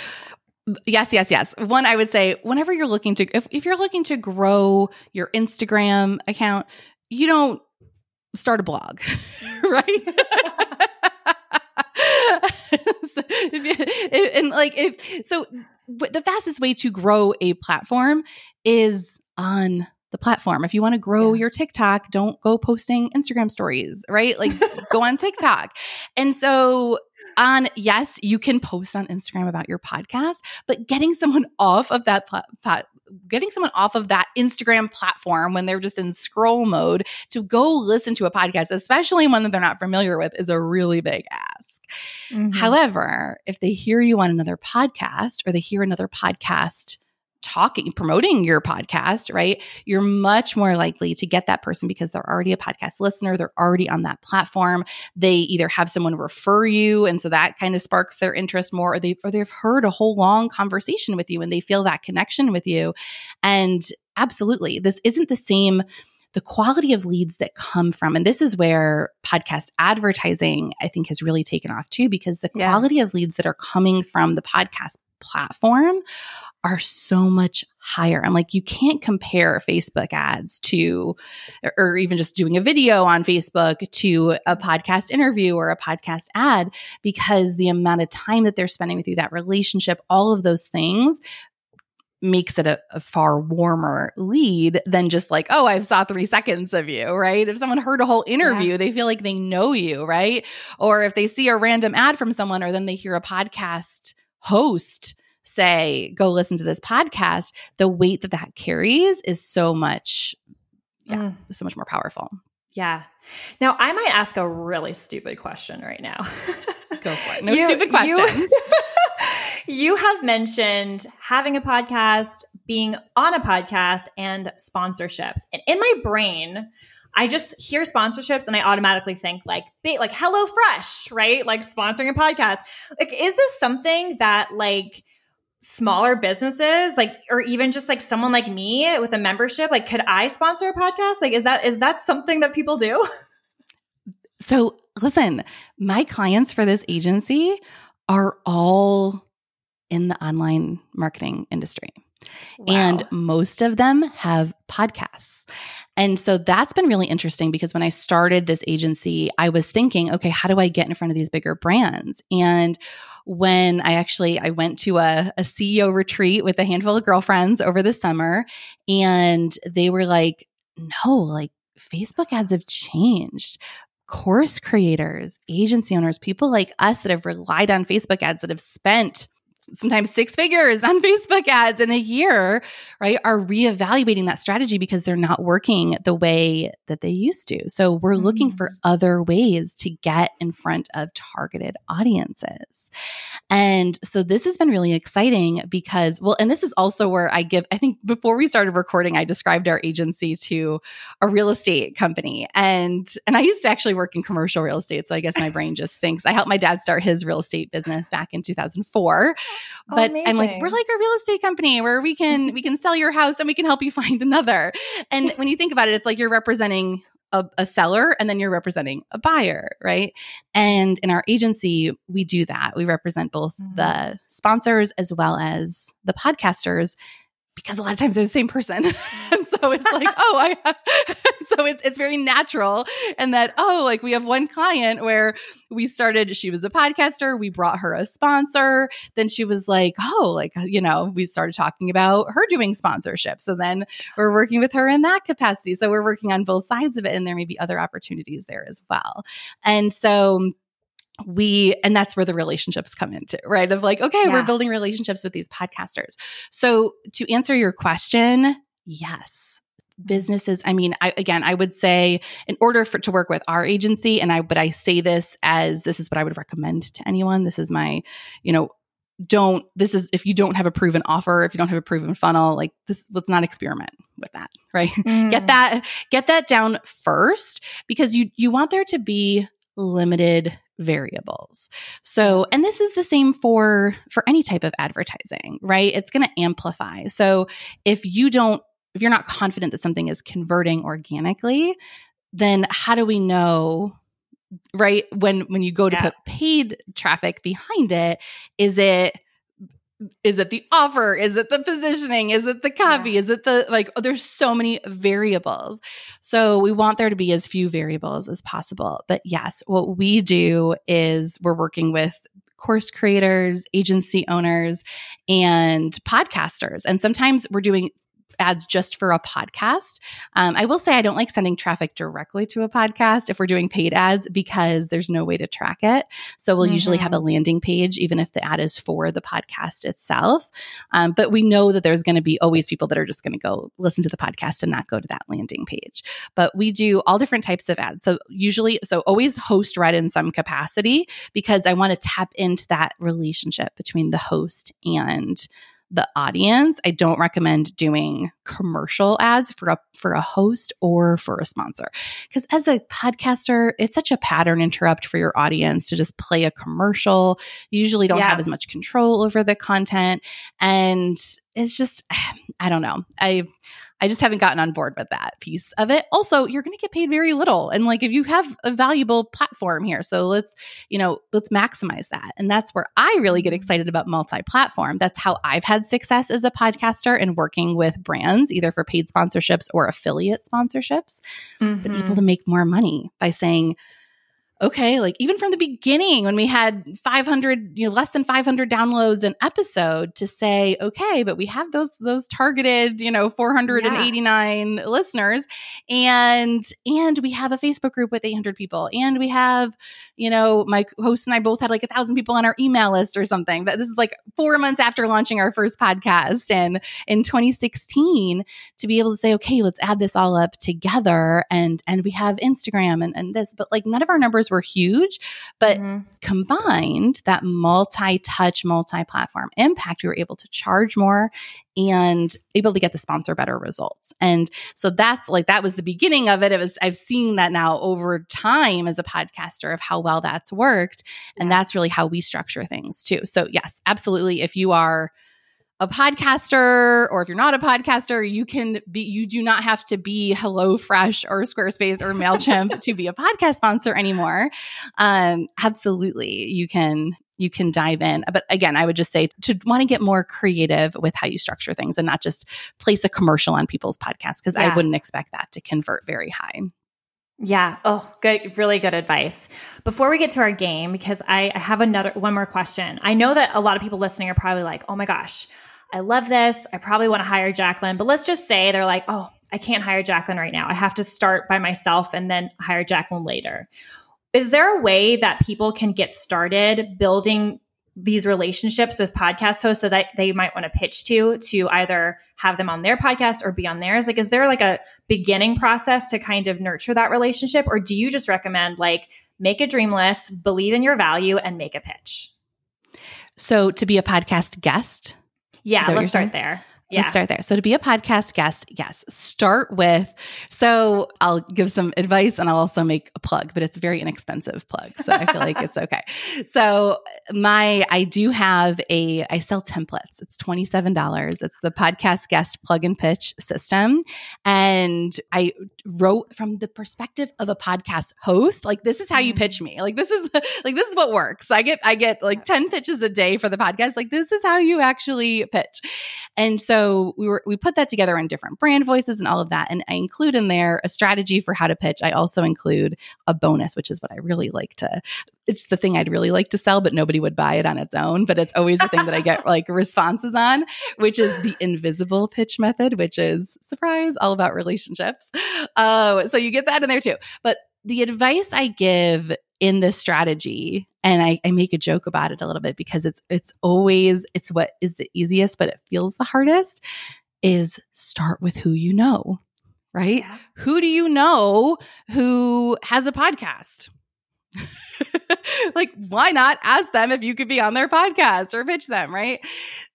Yes, yes, yes. One, I would say whenever you're looking to, if, if you're looking to grow your Instagram account, you don't start a blog, right? so if you, if, and like if so the fastest way to grow a platform is on the platform. If you want to grow yeah. your TikTok, don't go posting Instagram stories, right? Like go on TikTok. And so on yes, you can post on Instagram about your podcast, but getting someone off of that plat- getting someone off of that Instagram platform when they're just in scroll mode to go listen to a podcast, especially one that they're not familiar with, is a really big ask. Mm-hmm. However, if they hear you on another podcast or they hear another podcast talking, promoting your podcast, right? You're much more likely to get that person because they're already a podcast listener. They're already on that platform. They either have someone refer you. And so that kind of sparks their interest more, or they or they've heard a whole long conversation with you and they feel that connection with you. And absolutely, this isn't the same the quality of leads that come from and this is where podcast advertising i think has really taken off too because the quality yeah. of leads that are coming from the podcast platform are so much higher. I'm like, you can't compare Facebook ads to, or even just doing a video on Facebook to a podcast interview or a podcast ad because the amount of time that they're spending with you, that relationship, all of those things makes it a, a, far warmer lead than just like, oh, I've saw three seconds of you, right? If someone heard a whole interview, yeah. they feel like they know you, right? Or if they see a random ad from someone or then they hear a podcast host say, go listen to this podcast, the weight that that carries is so much, yeah, mm. so much more powerful. Yeah. Now, I might ask a really stupid question right now. go for it. No you, stupid questions. You, you have mentioned having a podcast, being on a podcast, and sponsorships. And in my brain, I just hear sponsorships and I automatically think like like Hello Fresh, right? Like sponsoring a podcast. Like is this something that like smaller businesses like or even just like someone like me with a membership like could i sponsor a podcast like is that is that something that people do so listen my clients for this agency are all in the online marketing industry. Wow. And most of them have podcasts. And so that's been really interesting because when I started this agency, I was thinking, okay, how do I get in front of these bigger brands? And when I actually I went to a, a CEO retreat with a handful of girlfriends over the summer, and they were like, no, like Facebook ads have changed. Course creators, agency owners, people like us that have relied on Facebook ads that have spent sometimes six figures on Facebook ads in a year, right, are reevaluating that strategy because they're not working the way that they used to. So we're mm-hmm. looking for mm. other ways to get in front of targeted audiences. And so this has been really exciting because, well, and this is also where I give, I think before we started recording, I described our agency to a real estate company. And and I used to actually work in commercial real estate. So I guess my brain just thinks I helped my dad start his real estate business back in 2004. But I'm like, we're like a real estate company where we can we can sell your house and we can help you find another. And when you think about it, it's like you're representing a, a, seller and then you're representing a buyer, right? And in our agency, we do that. We represent both mm-hmm. the sponsors as well as the podcasters because a lot of times they're the same person. and so it's like, oh, I have, so it's, it's very natural. And that, oh, like we have one client where we started, she was a podcaster, we brought her a sponsor. Then she was like, oh, like, uh, you know, we started talking about her doing sponsorship. So then we're working with her in that capacity. So we're working on both sides of it. And there may be other opportunities there as well. And so, we and that's where the relationships come into right? Of like okay yeah. we're building relationships with these podcasters. So to answer your question yes. Businesses i mean I, again i would say in order for to work with our agency and i but i say this as this is what i would recommend to anyone. This is my you know don't this is if you don't have a proven offer if you don't have a proven funnel like this let's not experiment with that right? Mm. get that get that down first because you you want there to be limited variables. So, and this is the same for for any type of advertising, right? It's going to amplify. So, if you don't if you're not confident that something is converting organically, then how do we know right when when you go to yeah. put paid traffic behind it, is it is it the offer? Is it the positioning? Is it the copy? Yeah. is it the like oh, there's so many variables. So we want there to be as few variables as possible. But yes what we do is we're working with course creators agency owners and podcasters. And sometimes we're doing ads just for a podcast. Um, I will say I don't like sending traffic directly to a podcast if we're doing paid ads because there's no way to track it. So we'll mm-hmm. usually have a mm-hmm. landing page, even if the ad is for the podcast itself. Um, but we know that there's going to be always people that are just going to go listen to the podcast and not go to that landing page. But we do all different types of ads. So usually, so always host read in some capacity because I want to tap into that relationship between the host and the audience, I don't recommend doing commercial ads for a for a host or for a sponsor. Cuz as a podcaster, it's such a pattern interrupt for your audience to just play a commercial. You usually don't yeah. have as much control over the content and it's just I don't know. I I just haven't gotten on board with that piece of it. Also, you're going to get paid very little. And like if you have a valuable platform here, so let's, you know, let's maximize that. And that's where I really get excited about multi-platform. That's how I've had success as a podcaster and working with brands either for paid sponsorships or affiliate sponsorships, mm-hmm. but able to make more money by saying, okay, like even from the beginning when we had 500, you know, less than 500 downloads an episode to say, okay, but we have those those targeted, you know, 489 yeah. listeners and and we have a Facebook group with 800 people and we have, you know, my host and I both had like a thousand people on our email list or something. But this is like 4 months after launching our first podcast and in 2016 to be able to say, okay, let's add this all up together and and we have Instagram and and this, but like none of our numbers were huge, but mm-hmm. combined that multi touch, multi platform impact, we were able to charge more and able to get the sponsor better results. And so that's like, that was the beginning of it. It was, I've seen that now over time as a podcaster of how well that's worked. And that's really how we structure things too. So, yes, absolutely. If you are, a podcaster or if you're not a podcaster, you can be you do not have to be HelloFresh or Squarespace or MailChimp to be a podcast sponsor anymore. Um, absolutely. You can you can dive in. But again, I would just say to want to get more creative with how you structure things and not just place a commercial on people's podcasts because yeah. I wouldn't expect that to convert very high. Yeah. Oh, good. Really good advice. Before we get to our game, because I, I have another one more question. I know that a lot of people listening are probably like, oh my gosh, I love this. I probably want to hire Jaclyn. But let's just say they're like, oh, I can't hire Jaclyn right now. I have to start by myself and then hire Jaclyn later. Is there a way that people can get started building these relationships with podcast hosts so that they might want to pitch to to either have them on their podcast or be on theirs like is there like a beginning process to kind of nurture that relationship or do you just recommend like make a dream list believe in your value and make a pitch so to be a podcast guest yeah let's start there yeah. Let's start there. So to be a podcast guest, yes, start with. So I'll give some advice and I'll also make a plug, but it's a very inexpensive plug. So I feel like it's okay. So my, I do have a, I sell templates. It's $27. It's the podcast guest plug and pitch system. And I wrote from the perspective of a podcast host, like this is how you pitch mm. me. Like this is, like this is what works. I get, I get like 10 pitches a day for the podcast. Like this is how you actually pitch. And so so we were we put that together in different brand voices and all of that. And I include in there a strategy for how to pitch. I also include a bonus, which is what I really like to it's the thing I'd really like to sell, but nobody would buy it on its own. But it's always the thing that I get like responses on, which is the invisible pitch method, which is surprise, all about relationships. Uh, so you get that in there too. But the advice I give in this strategy and I, I, make a joke about it a little bit because it's it's always it's what is the easiest but it feels the hardest is start with who you know right yeah. who do you know who has a podcast like why not ask them if you could be on their podcast or pitch them right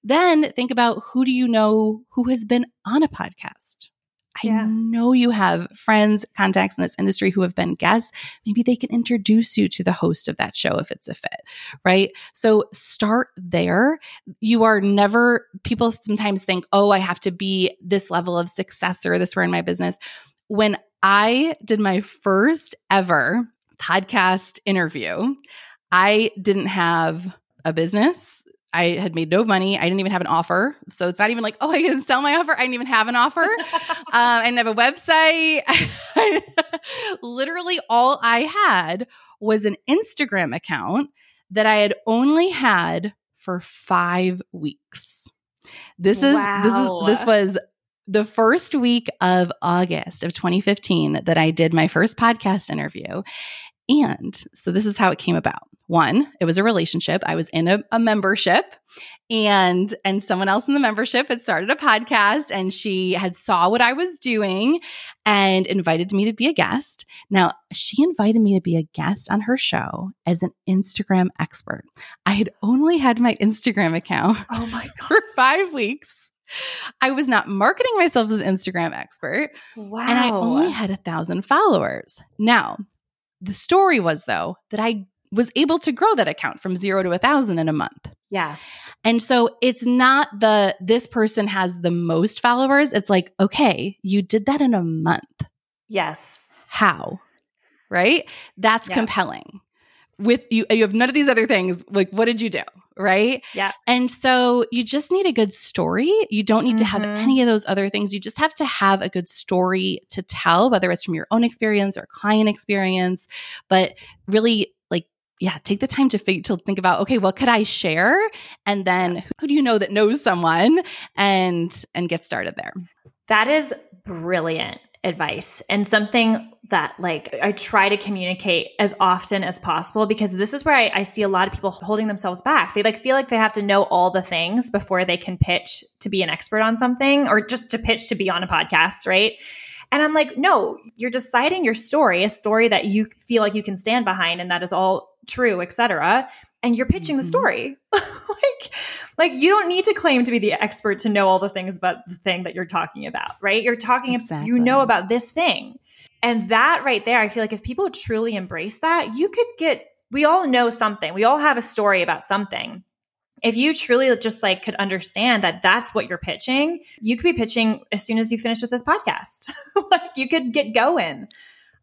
then think about who do you know who has been on a podcast I yeah. know you have friends, contacts in this industry who have been guests. Maybe they can introduce you to the host of that show if it's a fit, right? So start there. You are never, people sometimes think, oh, I have to be this level of success or this where in my business. When I did my first ever podcast interview, I didn't have a business. I had made no money. I didn't even have an offer. So it's not even like, oh, I didn't sell my offer. I didn't even have an offer. um, I didn't have a website. Literally, all I had was an Instagram account that I had only had for five weeks. This is wow. this is this was the first week of August of 2015 that I did my first podcast interview. And so this is how it came about. One, it was a relationship. I was in a, a, membership and and someone else in the membership had started a podcast and she had saw what I was doing and invited me to be a guest. Now, she invited me to be a guest on her show as an Instagram expert. I had only had my Instagram account oh my God. for 5 weeks. I was not marketing myself as an Instagram expert. Wow. And I only had a thousand followers. Now, the story was, though, that I was able to grow that account from zero to a thousand in a month. Yeah. And so it's not the this person has the most followers. It's like, okay, you did that in a month. Yes. How? Right? That's yeah. compelling. With you, you have none of these other things. Like, what did you do? Right? Yeah. And so you just need a good story. You don't need mm-hmm. to have mm-hmm. any of those other things. You just have to have a good story to tell, whether it's from your own experience or client experience, but really like, yeah, take the time to think to think about okay, what could I share, and then who do you know that knows someone, and and get started there. That is brilliant advice and something that like I try to communicate as often as possible because this is where I, I, see a lot of people holding themselves back. They like feel like they have to know all the things before they can pitch to be an expert on something or just to pitch to be on a podcast, right? And I'm like, no, you're deciding your story, a story that you feel like you can stand behind and that is all true, etc. And you're pitching mm-hmm. the story. like, like you don't need to claim to be the expert to know all the things about the thing that you're talking about, right? You're talking exactly. you know about this thing. And that right there, I feel like if people truly embrace that, you could get we all know something. We all have a story about something if you truly just like could understand that that's what you're pitching, you could be pitching as soon as you finish with this podcast. like you could get going.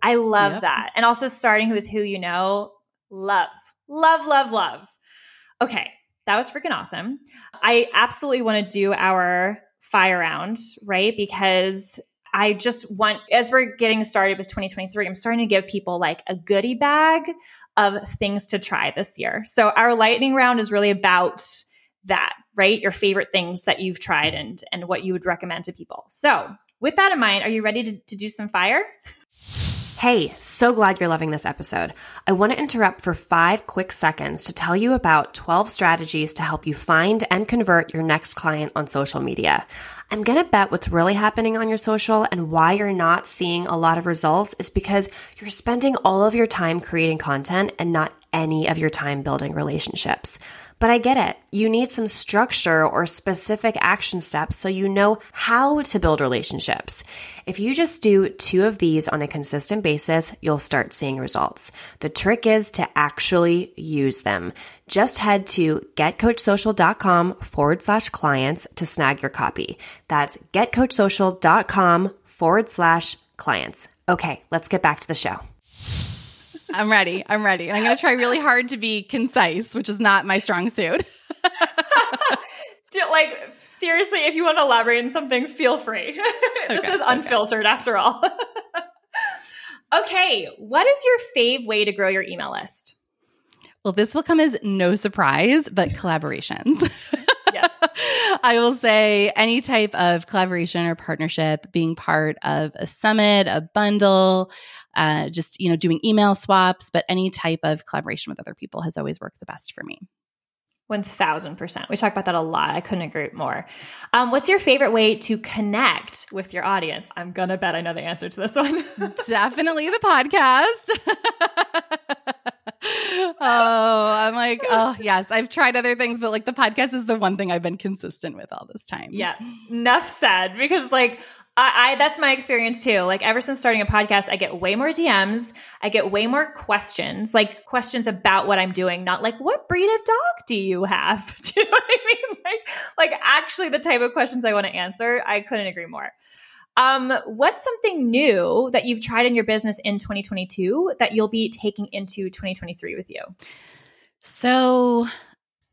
I love yep. that. And also starting with who you know, love, love, love, love. Okay, that was freaking awesome. I absolutely want to do our fire round, right? Because I just want, as we're getting started with 2023, I'm starting to give people like a goodie bag of things to try this year. So our lightning round is really about that, right? Your favorite things that you've tried and and what you would recommend to people. So with that in mind, are you ready to, to do some fire? Hey, so glad you're loving this episode. I want to interrupt for five quick seconds to tell you about 12 strategies to help you find and convert your next client on social media. I'm going to bet what's really happening on your social and why you're not seeing a lot of results is because you're spending all of your time creating content and not any of your time building relationships. But I get it. You need some structure or specific action steps so you know how to build relationships. If you just do two of these on a consistent basis, you'll start seeing results. The trick is to actually use them. Just head to getcoachsocial.com forward slash clients to snag your copy. That's getcoachsocial.com forward slash clients. Okay, let's get back to the show. I'm ready. I'm ready. I'm going to try really hard to be concise, which is not my strong suit. like seriously, if you want to elaborate on something, feel free. this okay, is unfiltered okay. after all. okay, what is your fave way to grow your email list? Well, this will come as no surprise, but collaborations. I will say any type of collaboration or partnership, being part of a summit, a bundle, uh, just you know doing email swaps but any type of collaboration with other people has always worked the best for me. 1000% we talk about that a lot. I couldn't agree more. Um, what's your favorite way to connect with your audience? I'm gonna bet i know the answer to this one. Definitely the podcast oh i'm like oh yes i've tried other things but like the podcast is the one thing i've been consistent with all this time yeah enough said because like I, I, that's my experience too. Like ever since starting a podcast, I get way more DMs. I get way more questions, like questions about what I'm doing, not like what breed of dog do you have? Do you know what I mean? Like, like actually the type of questions I want to answer. I couldn't agree more. Um, what's something new that you've tried in your business in 2022 that you'll be taking into 2023 with you? So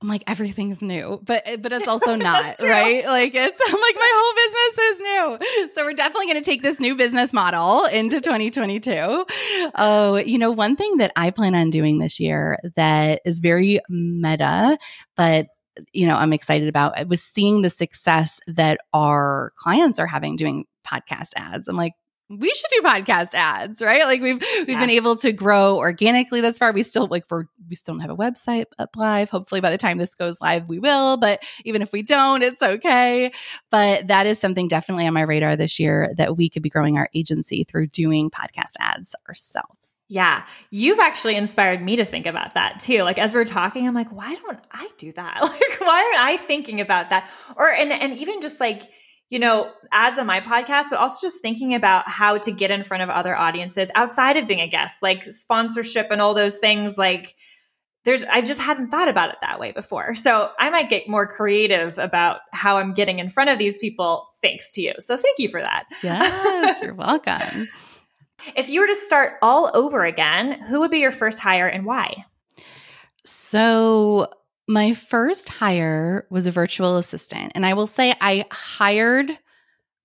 I'm like everything's new, but eh, but it's also not right. Like it's I'm like my whole business is new, so we're definitely going to take this new business model into 2022. Oh, you know, one thing that I plan on doing this year that is very meta, but you know I'm excited about was seeing the success that our clients are having doing podcast ads. I'm like, we should do podcast ads, right? Like we've we've yeah. been able to grow organically thus far. We still like we're we still don't have a website up live. Hopefully by the time this goes live, we will. But even if we don't, it's okay. But that is something definitely on my radar this year that we could be growing our agency through doing podcast ads ourselves. Yeah, you've actually inspired me to think about that too. Like as we're talking, I'm like, why don't I do that? Like, why aren't I thinking about that? Or and and even just like you know, ads on my podcast, but also just thinking about how to get in front of other audiences outside of being a guest, like sponsorship and all those things. Like, there's, I just hadn't thought about it that way before. So I might get more creative about how I'm getting in front of these people thanks to you. So thank you for that. Yes, you're welcome. if you were to start all over again, who would be your first hire and why? So my first hire was a virtual assistant. And I will say I hired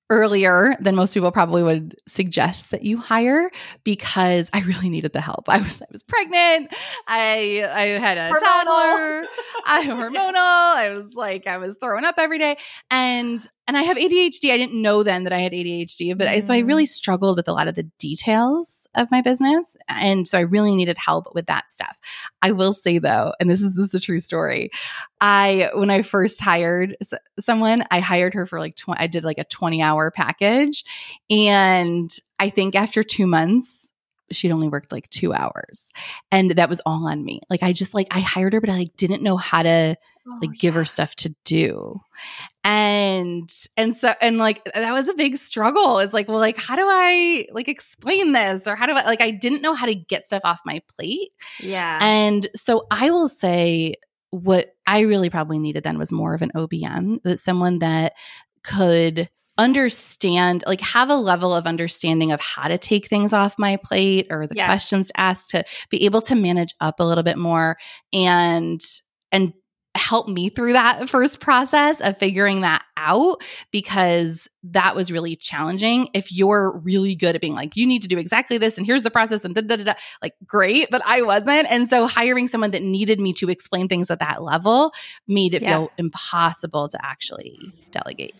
earlier than most people probably would suggest that you hire because I really needed the help. I was I was pregnant. I I had a hormonal. toddler. I hormonal. I was like I was throwing up every day and and I have ADHD. I didn't know then that I had ADHD, but. I, so I really mm. struggled with a lot of the details of my business. And so I really needed help with that stuff. I will say though, and this is, this is a true story. I, when I first hired someone, I hired her for like, tw- I did like a 20 hour package. And I think after two months, she'd only worked like two hours and that was all on me like i just like i hired her but i like didn't know how to oh, like give her stuff to do and and so and like that was a big struggle. It's like well like how do i like explain this? Or how do i like i didn't know how to get stuff off my plate. Yeah. And so i will say what i really probably needed then was more of an obm that someone that could understand like have a level of understanding of how to take things off my plate or the yes. questions to ask to be able to manage up a little bit more and and help me through that first process of figuring that out because that was really challenging. If you're really good at being like, you need to do exactly this, and here's the process, and da da da, da like great, but I wasn't. And so hiring someone that needed me to explain things at that level made it yeah. feel impossible to actually delegate.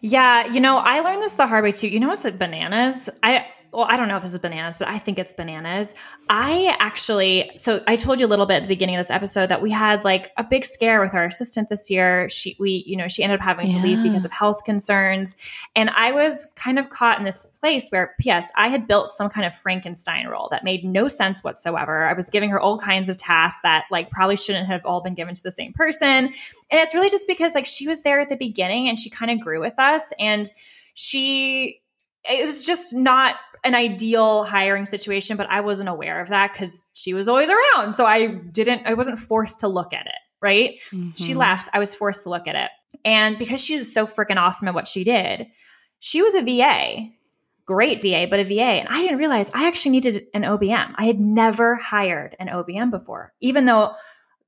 Yeah, you know, I learned this the hard way too. You know what's at bananas? I well, I don't know if this is bananas, but I think it's bananas. I actually, so I told you a little bit at the beginning of this episode that we had like a big scare with our assistant this year. She, we, you know, she ended up having to leave because of health concerns. And I was kind of caught in this place where, P.S., I had built some kind of Frankenstein role that made no sense whatsoever. I was giving her all kinds of tasks that like probably shouldn't have all been given to the same person. And it's really just because like she was there at the beginning and she kind of grew with us. And she, it was just not an ideal hiring situation, but I wasn't aware of that because she was always around. So I didn't, I wasn't forced to look at it. Right. Mm-hmm. She left. I was forced to look at it. And because she was so freaking awesome at what she did, she was a VA, great VA, but a VA. And I didn't realize I actually needed an OBM. I had never hired an OBM before, even though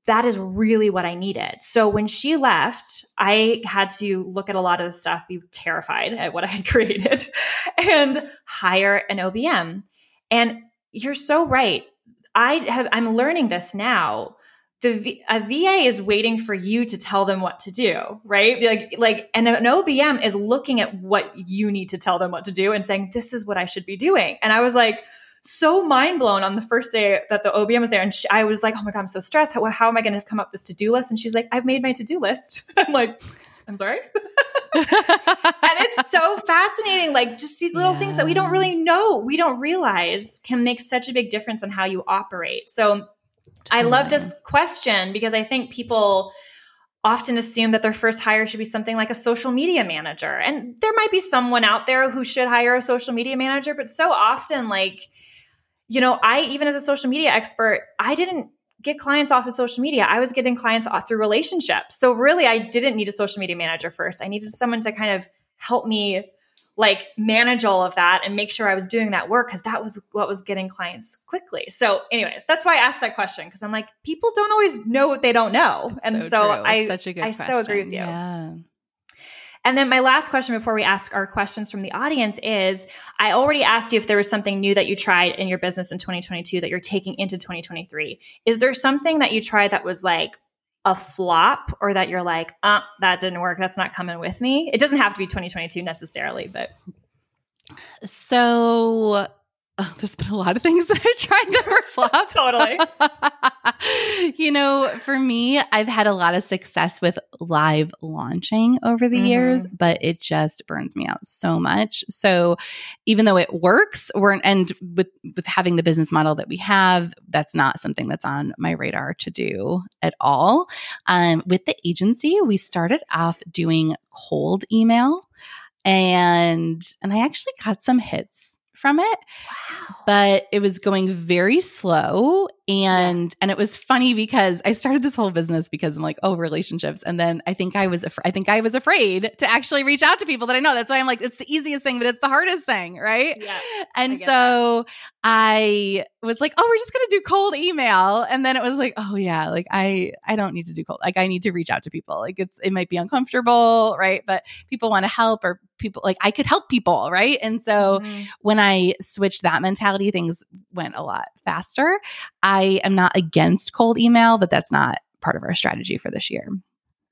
that is really what I needed. So when she left, I had to look at a lot of the stuff, be terrified at what I had created, and hire an OBM. And you're so right. I have I'm learning this now. The a VA is waiting for you to tell them what to do, right? Like like and an OBM is looking at what you need to tell them what to do and saying this is what I should be doing. And I was like, so mind blown on the first day that the OBM was there. And she, I was like, oh my God, I'm so stressed. How, how am I going to come up this to do list? And she's like, I've made my to do list. I'm like, I'm sorry. and it's so fascinating. Like just these little yeah. things that we don't really know, we don't realize can make such a big difference on how you operate. So I love this question because I think people often assume that their first hire should be something like a social media manager. And there might be someone out there who should hire a social media manager, but so often, like, you know, I even as a social media expert, I didn't get clients off of social media. I was getting clients off through relationships. So really, I didn't need a social media manager first. I needed someone to kind of help me like manage all of that and make sure I was doing that work because that was what was getting clients quickly. So, anyways, that's why I asked that question because I'm like, people don't always know what they don't know, that's and so, so I, such a good I question. so agree with you. Yeah. And then my last question before we ask our questions from the audience is I already asked you if there was something new that you tried in your business in 2022 that you're taking into 2023. Is there something that you tried that was like a flop or that you're like, uh, that didn't work. That's not coming with me. It doesn't have to be 2022 necessarily, but. So Oh, there's been a lot of things that I tried that were flops. totally. you know, for me, I've had a lot of success with live launching over the mm-hmm. years, but it just burns me out so much. So even though it works, we're and with with having the business model that we have, that's not something that's on my radar to do at all. Um, with the agency, we started off doing cold email and and I actually got some hits from it. Wow. But it was going very slow and and it was funny because I started this whole business because I'm like, oh, relationships. And then I think I was af- I think I was afraid to actually reach out to people that I know. That's why I'm like, it's the easiest thing, but it's the hardest thing, right? Yeah. And I so that. I was like, oh, we're just gonna do cold email. And then it was like, oh yeah, like I I don't need to do cold. Like I need to reach out to people. Like it's it might be uncomfortable, right? But people want to help or people like I could help people, right? And so mm-hmm. when I switched that mentality, things went a lot faster. I am not against cold email, but that's not part of our strategy for this year.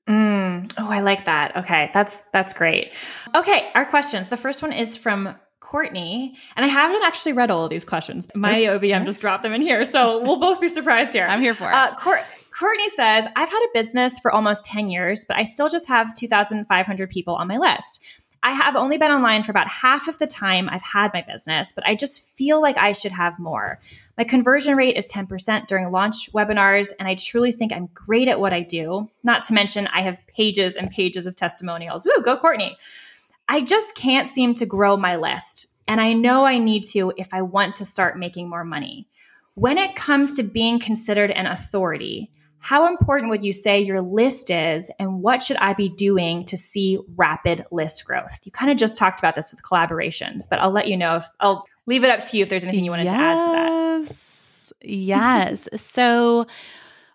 Mm. Oh, I like that. Okay, that's that's great. Okay, our questions. The first one is from Courtney, and I haven't actually read all of these questions. My OBM just dropped them in here, so we'll both be surprised here. I'm here for it. Uh, Courtney says, I've had a business for almost 10 years, but I still just have 2,500 people on my list. I have only been online for about half of the time I've had my business, but I just feel like I should have more. My conversion rate is 10% during launch webinars, and I truly think I'm great at what I do. Not to mention, I have pages and pages of testimonials. Woo, go Courtney. I just can't seem to grow my list, and I know I need to if I want to start making more money. When it comes to being considered an authority, how important would you say your list is, and what should I be doing to see rapid list growth? You kind of just talked about this with collaborations, but I'll let you know if I'll leave it up to you if there's anything you wanted yes. to add to that. Yes. so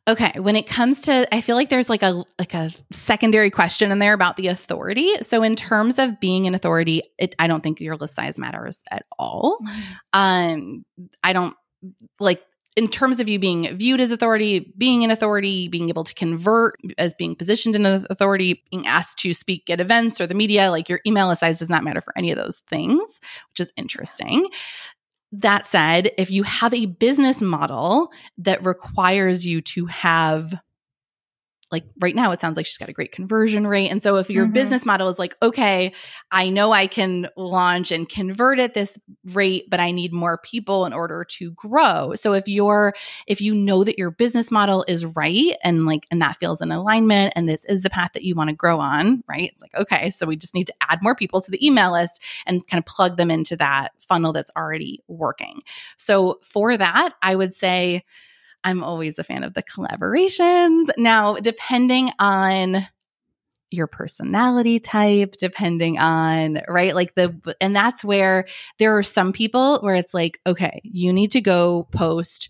Okay, when it comes to I feel like there's like a like a secondary question in there about the authority. So in terms of being an authority, it, I don't think your list size matters at all. Mm-hmm. Um I don't like in terms of you being viewed as authority, being an authority, being able to convert as being positioned in an authority, being asked to speak at events or the media, like your email size does not matter for any of those things, which is interesting. That said, if you have a business model that requires you to have like right now it sounds like she's got a great conversion rate. And so if your mm-hmm. business model is like okay i know i can launch and convert at this rate but i need more people in order to grow. So if you're if you know that your business model is right and like and that feels in alignment and this is the path that you want to grow on right? It's like okay so we just need to add more people to the email list and kind of plug them into that funnel that's already working. So for that i would say I'm always a fan of the collaborations. Now, depending on your personality type, depending on, right? Like the, and that's where there are some people where it's like, okay, you need to go post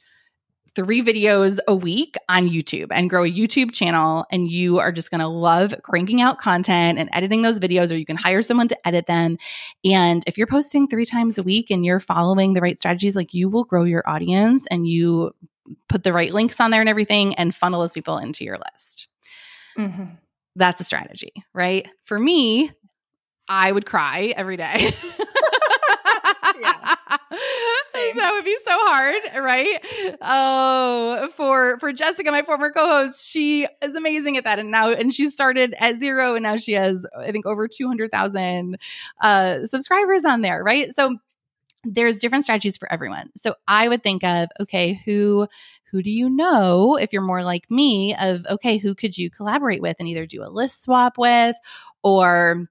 three videos a week on YouTube and grow a YouTube channel. And you are just going to love cranking out content and editing those videos, or you can hire someone to edit them. And if you're posting three times a week and you're following the right strategies, like you will grow your audience and you put the right links on there and everything and funnel those people into your list. Mm-hmm. That's a strategy, right? For me, I would cry every day. that would be so hard, right? Oh, for for Jessica, my former co-host, she is amazing at that, and now and she started at zero, and now she has I think over two hundred thousand uh, subscribers on there, right? So there's different strategies for everyone. So I would think of, okay, who who do you know if you're more like me of okay, who could you collaborate with and either do a list swap with or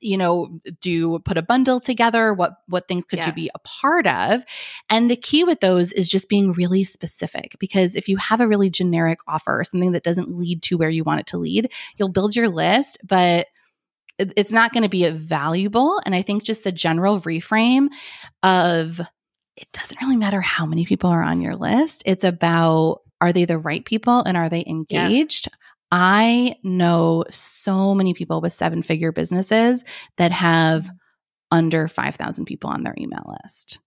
you know do put a bundle together what what things could yeah. you be a part of and the key with those is just being really specific because if you have a really generic offer something that doesn't lead to where you want it to lead you'll build your list but it's not going to be valuable. And I think just the general reframe of it doesn't really matter how many people are on your list. It's about are they the right people and are they engaged? Yeah. I know so many people with seven figure businesses that have mm-hmm. under 5,000 people on their email list.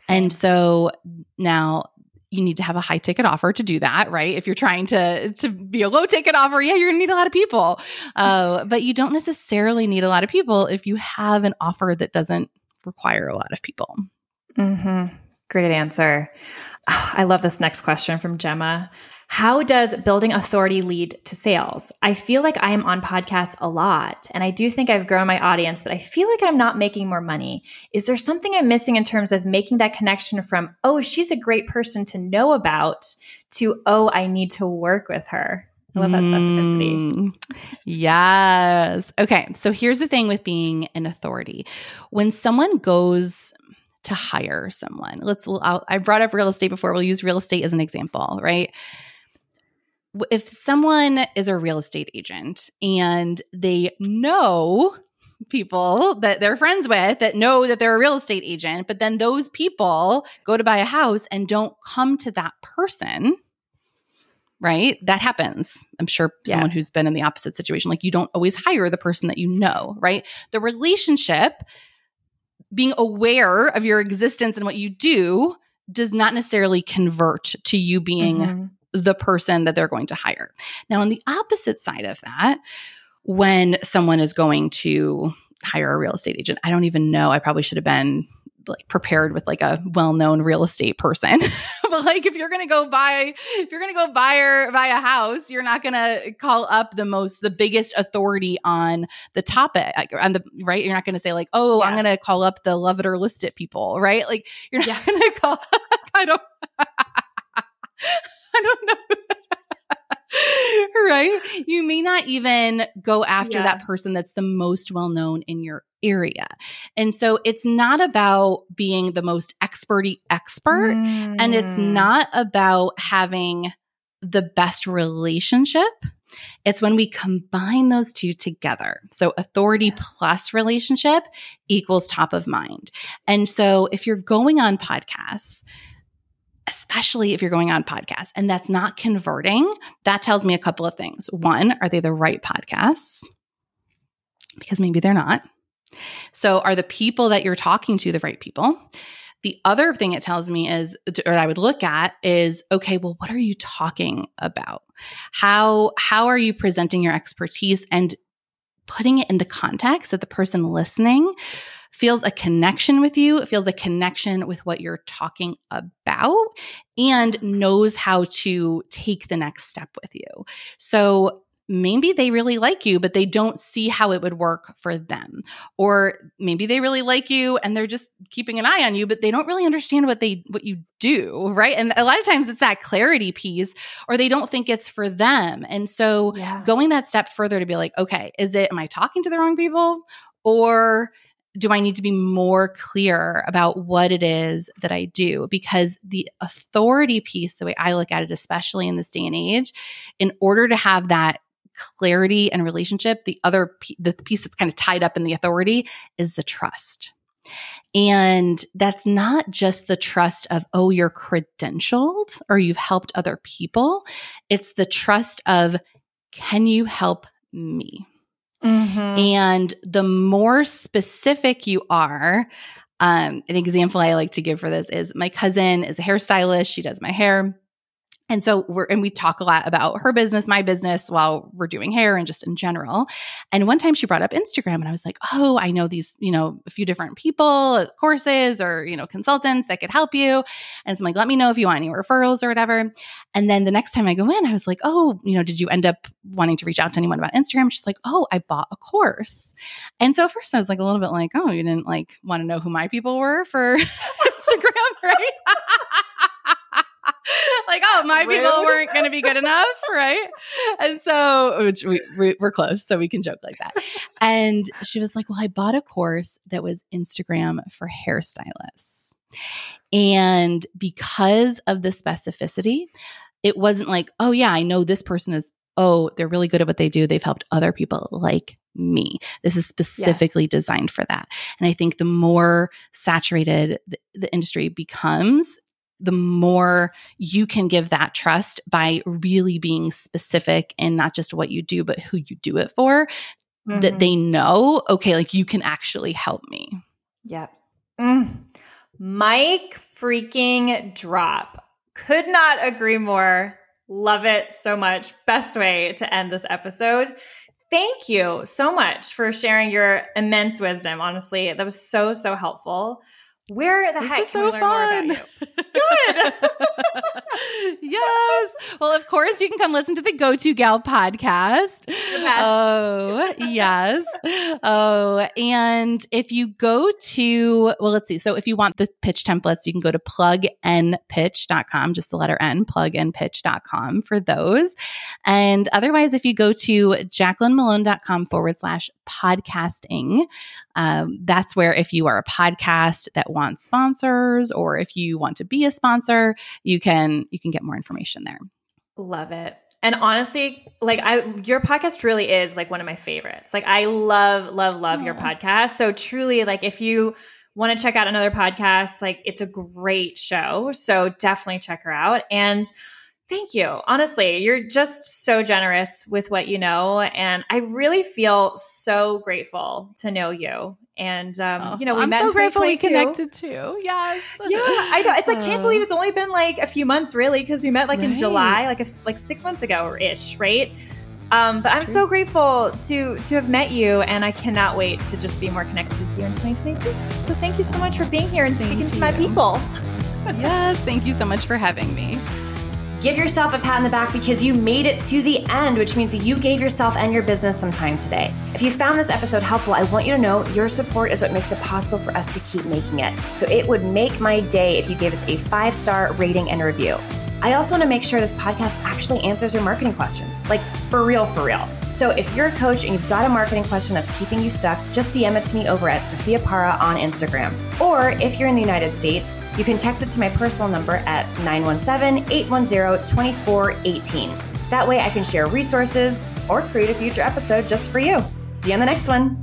Same. And so now you need to have a high ticket offer to do that, right? If you're trying to to be a low ticket offer, yeah, you're gonna need a lot of people. Uh, but you don't necessarily need a lot of people if you have an offer that doesn't require a lot of people. Mm-hmm. Great answer. I love this next question from Gemma. How does building authority lead to sales? I feel like I am on podcasts a lot and I do think I've grown my audience, but I feel like I'm not making more money. Is there something I'm missing in terms of making that connection from, oh, she's a great person to know about to, oh, I need to work with her? I love that specificity. Mm, yes. Okay. So here's the thing with being an authority. When someone goes to hire someone, let's, I'll, I brought up real estate before. We'll use real estate as an example, right? If someone is a real estate agent and they know people that they're friends with that know that they're a real estate agent, but then those people go to buy a house and don't come to that person, right? That happens. I'm sure yeah. someone who's been in the opposite situation, like you don't always hire the person that you know, right? The relationship, being aware of your existence and what you do, does not necessarily convert to you being. Mm-hmm the person that they're going to hire. Now, on the opposite side of that, when someone is going to hire a real estate agent, I don't even know. I probably should have been like prepared with like a well-known real estate person. but like if you're going to go buy if you're going to go buy or buy a house, you're not going to call up the most the biggest authority on the topic on the right you're not going to say like, "Oh, yeah. I'm going to call up the love it or list it people," right? Like you're not yeah. going to call I don't I don't know. right? You may not even go after yeah. that person that's the most well known in your area. And so it's not about being the most experty expert mm. and it's mm. not about having the best relationship. It's when we combine those two together. So authority plus relationship equals top of mind. And so if you're going on podcasts, especially if you're going on podcasts and that's not converting, that tells me a couple of things. One, are they the right podcasts? Because maybe they're not. So, are the people that you're talking to the right people? The other thing it tells me is, or I would look at is, okay, well, what are you talking about? How how are you presenting your expertise and putting it in the context that the person listening feels a connection with you, it feels a connection with what you're talking about, and knows how to take the next step with you. So maybe they really like you, but they don't see how it would work for them. Or maybe they really like you and they're just keeping an eye on you, but they don't really understand what they what you do, right? And a lot of times it's that clarity piece, or they don't think it's for them. And so yeah. going that step further to be like, okay, is it am I talking to the wrong people? Or do I need to be more clear about what it is that I do? Because the authority piece, the way I look at it, especially in this day and age, in order to have that clarity and relationship, the other the piece that's kind of tied up in the authority is the trust. And that's not just the trust of, oh, you're credentialed or you've helped other people. It's the trust of, can you help me? Mm-hmm. And the more specific you are, um, an example I like to give for this is my cousin is a hairstylist. She does my hair. And so we're, and we talk a lot about her business, my business while we're doing hair and just in general. And one time she brought up Instagram and I was like, oh, I know these, you know, a few different people, courses or, you know, consultants that could help you. And so I'm like, let me know if you want any referrals or whatever. And then the next time I go in, I was like, oh, you know, did you end up wanting to reach out to anyone about Instagram? She's like, oh, I bought a course. And so first I was like a little bit like, oh, you didn't like want to know who my people were for Instagram, right? like, oh, my Rude. people weren't going to be good enough, right? And so, which we, we, we're close, so we can joke like that. And she was like, well, I bought a course that was Instagram for hairstylists. And because of the specificity, it wasn't like, oh, yeah, I know this person is, oh, they're really good at what they do. They've helped other people like me. This is specifically yes. designed for that. And I think the more saturated the, the industry becomes, the more you can give that trust by really being specific in not just what you do, but who you do it for, mm-hmm. that they know, okay, like you can actually help me. Yep. Mm. Mic freaking drop. Could not agree more. Love it so much. Best way to end this episode. Thank you so much for sharing your immense wisdom. Honestly, that was so, so helpful. Where the this heck so fun. more about you? Good. yes. Well, of course, you can come listen to the Go To Gal podcast. Oh, yes. Oh, and if you go to, well, let's see. So if you want the pitch templates, you can go to plugnpitch.com, just the letter N, plugnpitch.com for those. And otherwise, if you go to jaclynmellone.com forward slash podcasting, um, that's where if you are a podcast that wants sponsors or if you want to be a sponsor, you can you can get more information there. Love it. And honestly, like I your podcast really is like one of my favorites. Like I love love love your podcast. So truly like if you want to check out another podcast, like it's a great show. So definitely check her out and Thank you. Honestly, you're just so generous with what you know. And I really feel so grateful to know you. And, um, oh, you know, we I'm met so grateful we connected too. Yes. Yeah. I know. It's I can't believe it's only been like a few months, really, because we met like right. in July, like a, like six months ago ish, right? Um, but I'm so grateful to to have met you, and I cannot wait to just be more connected with you in 2022. So thank you so much for being here and Same speaking to, to my people. yes, thank you so much for having me. Give yourself a pat on the back because you made it to the end, which means you gave yourself and your business some time today. If you found this episode helpful, I want you to know your support is what makes it possible for us to keep making it. So it would make my day if you gave us a five star rating and review. I also want to make sure this podcast actually answers your marketing questions, like for real, for real. So if you're a coach and you've got a marketing question that's keeping you stuck, just DM it to me over at Sophia Para on Instagram. Or if you're in the United States, you can text it to my personal number at 917 810 2418. That way I can share resources or create a future episode just for you. See you on the next one.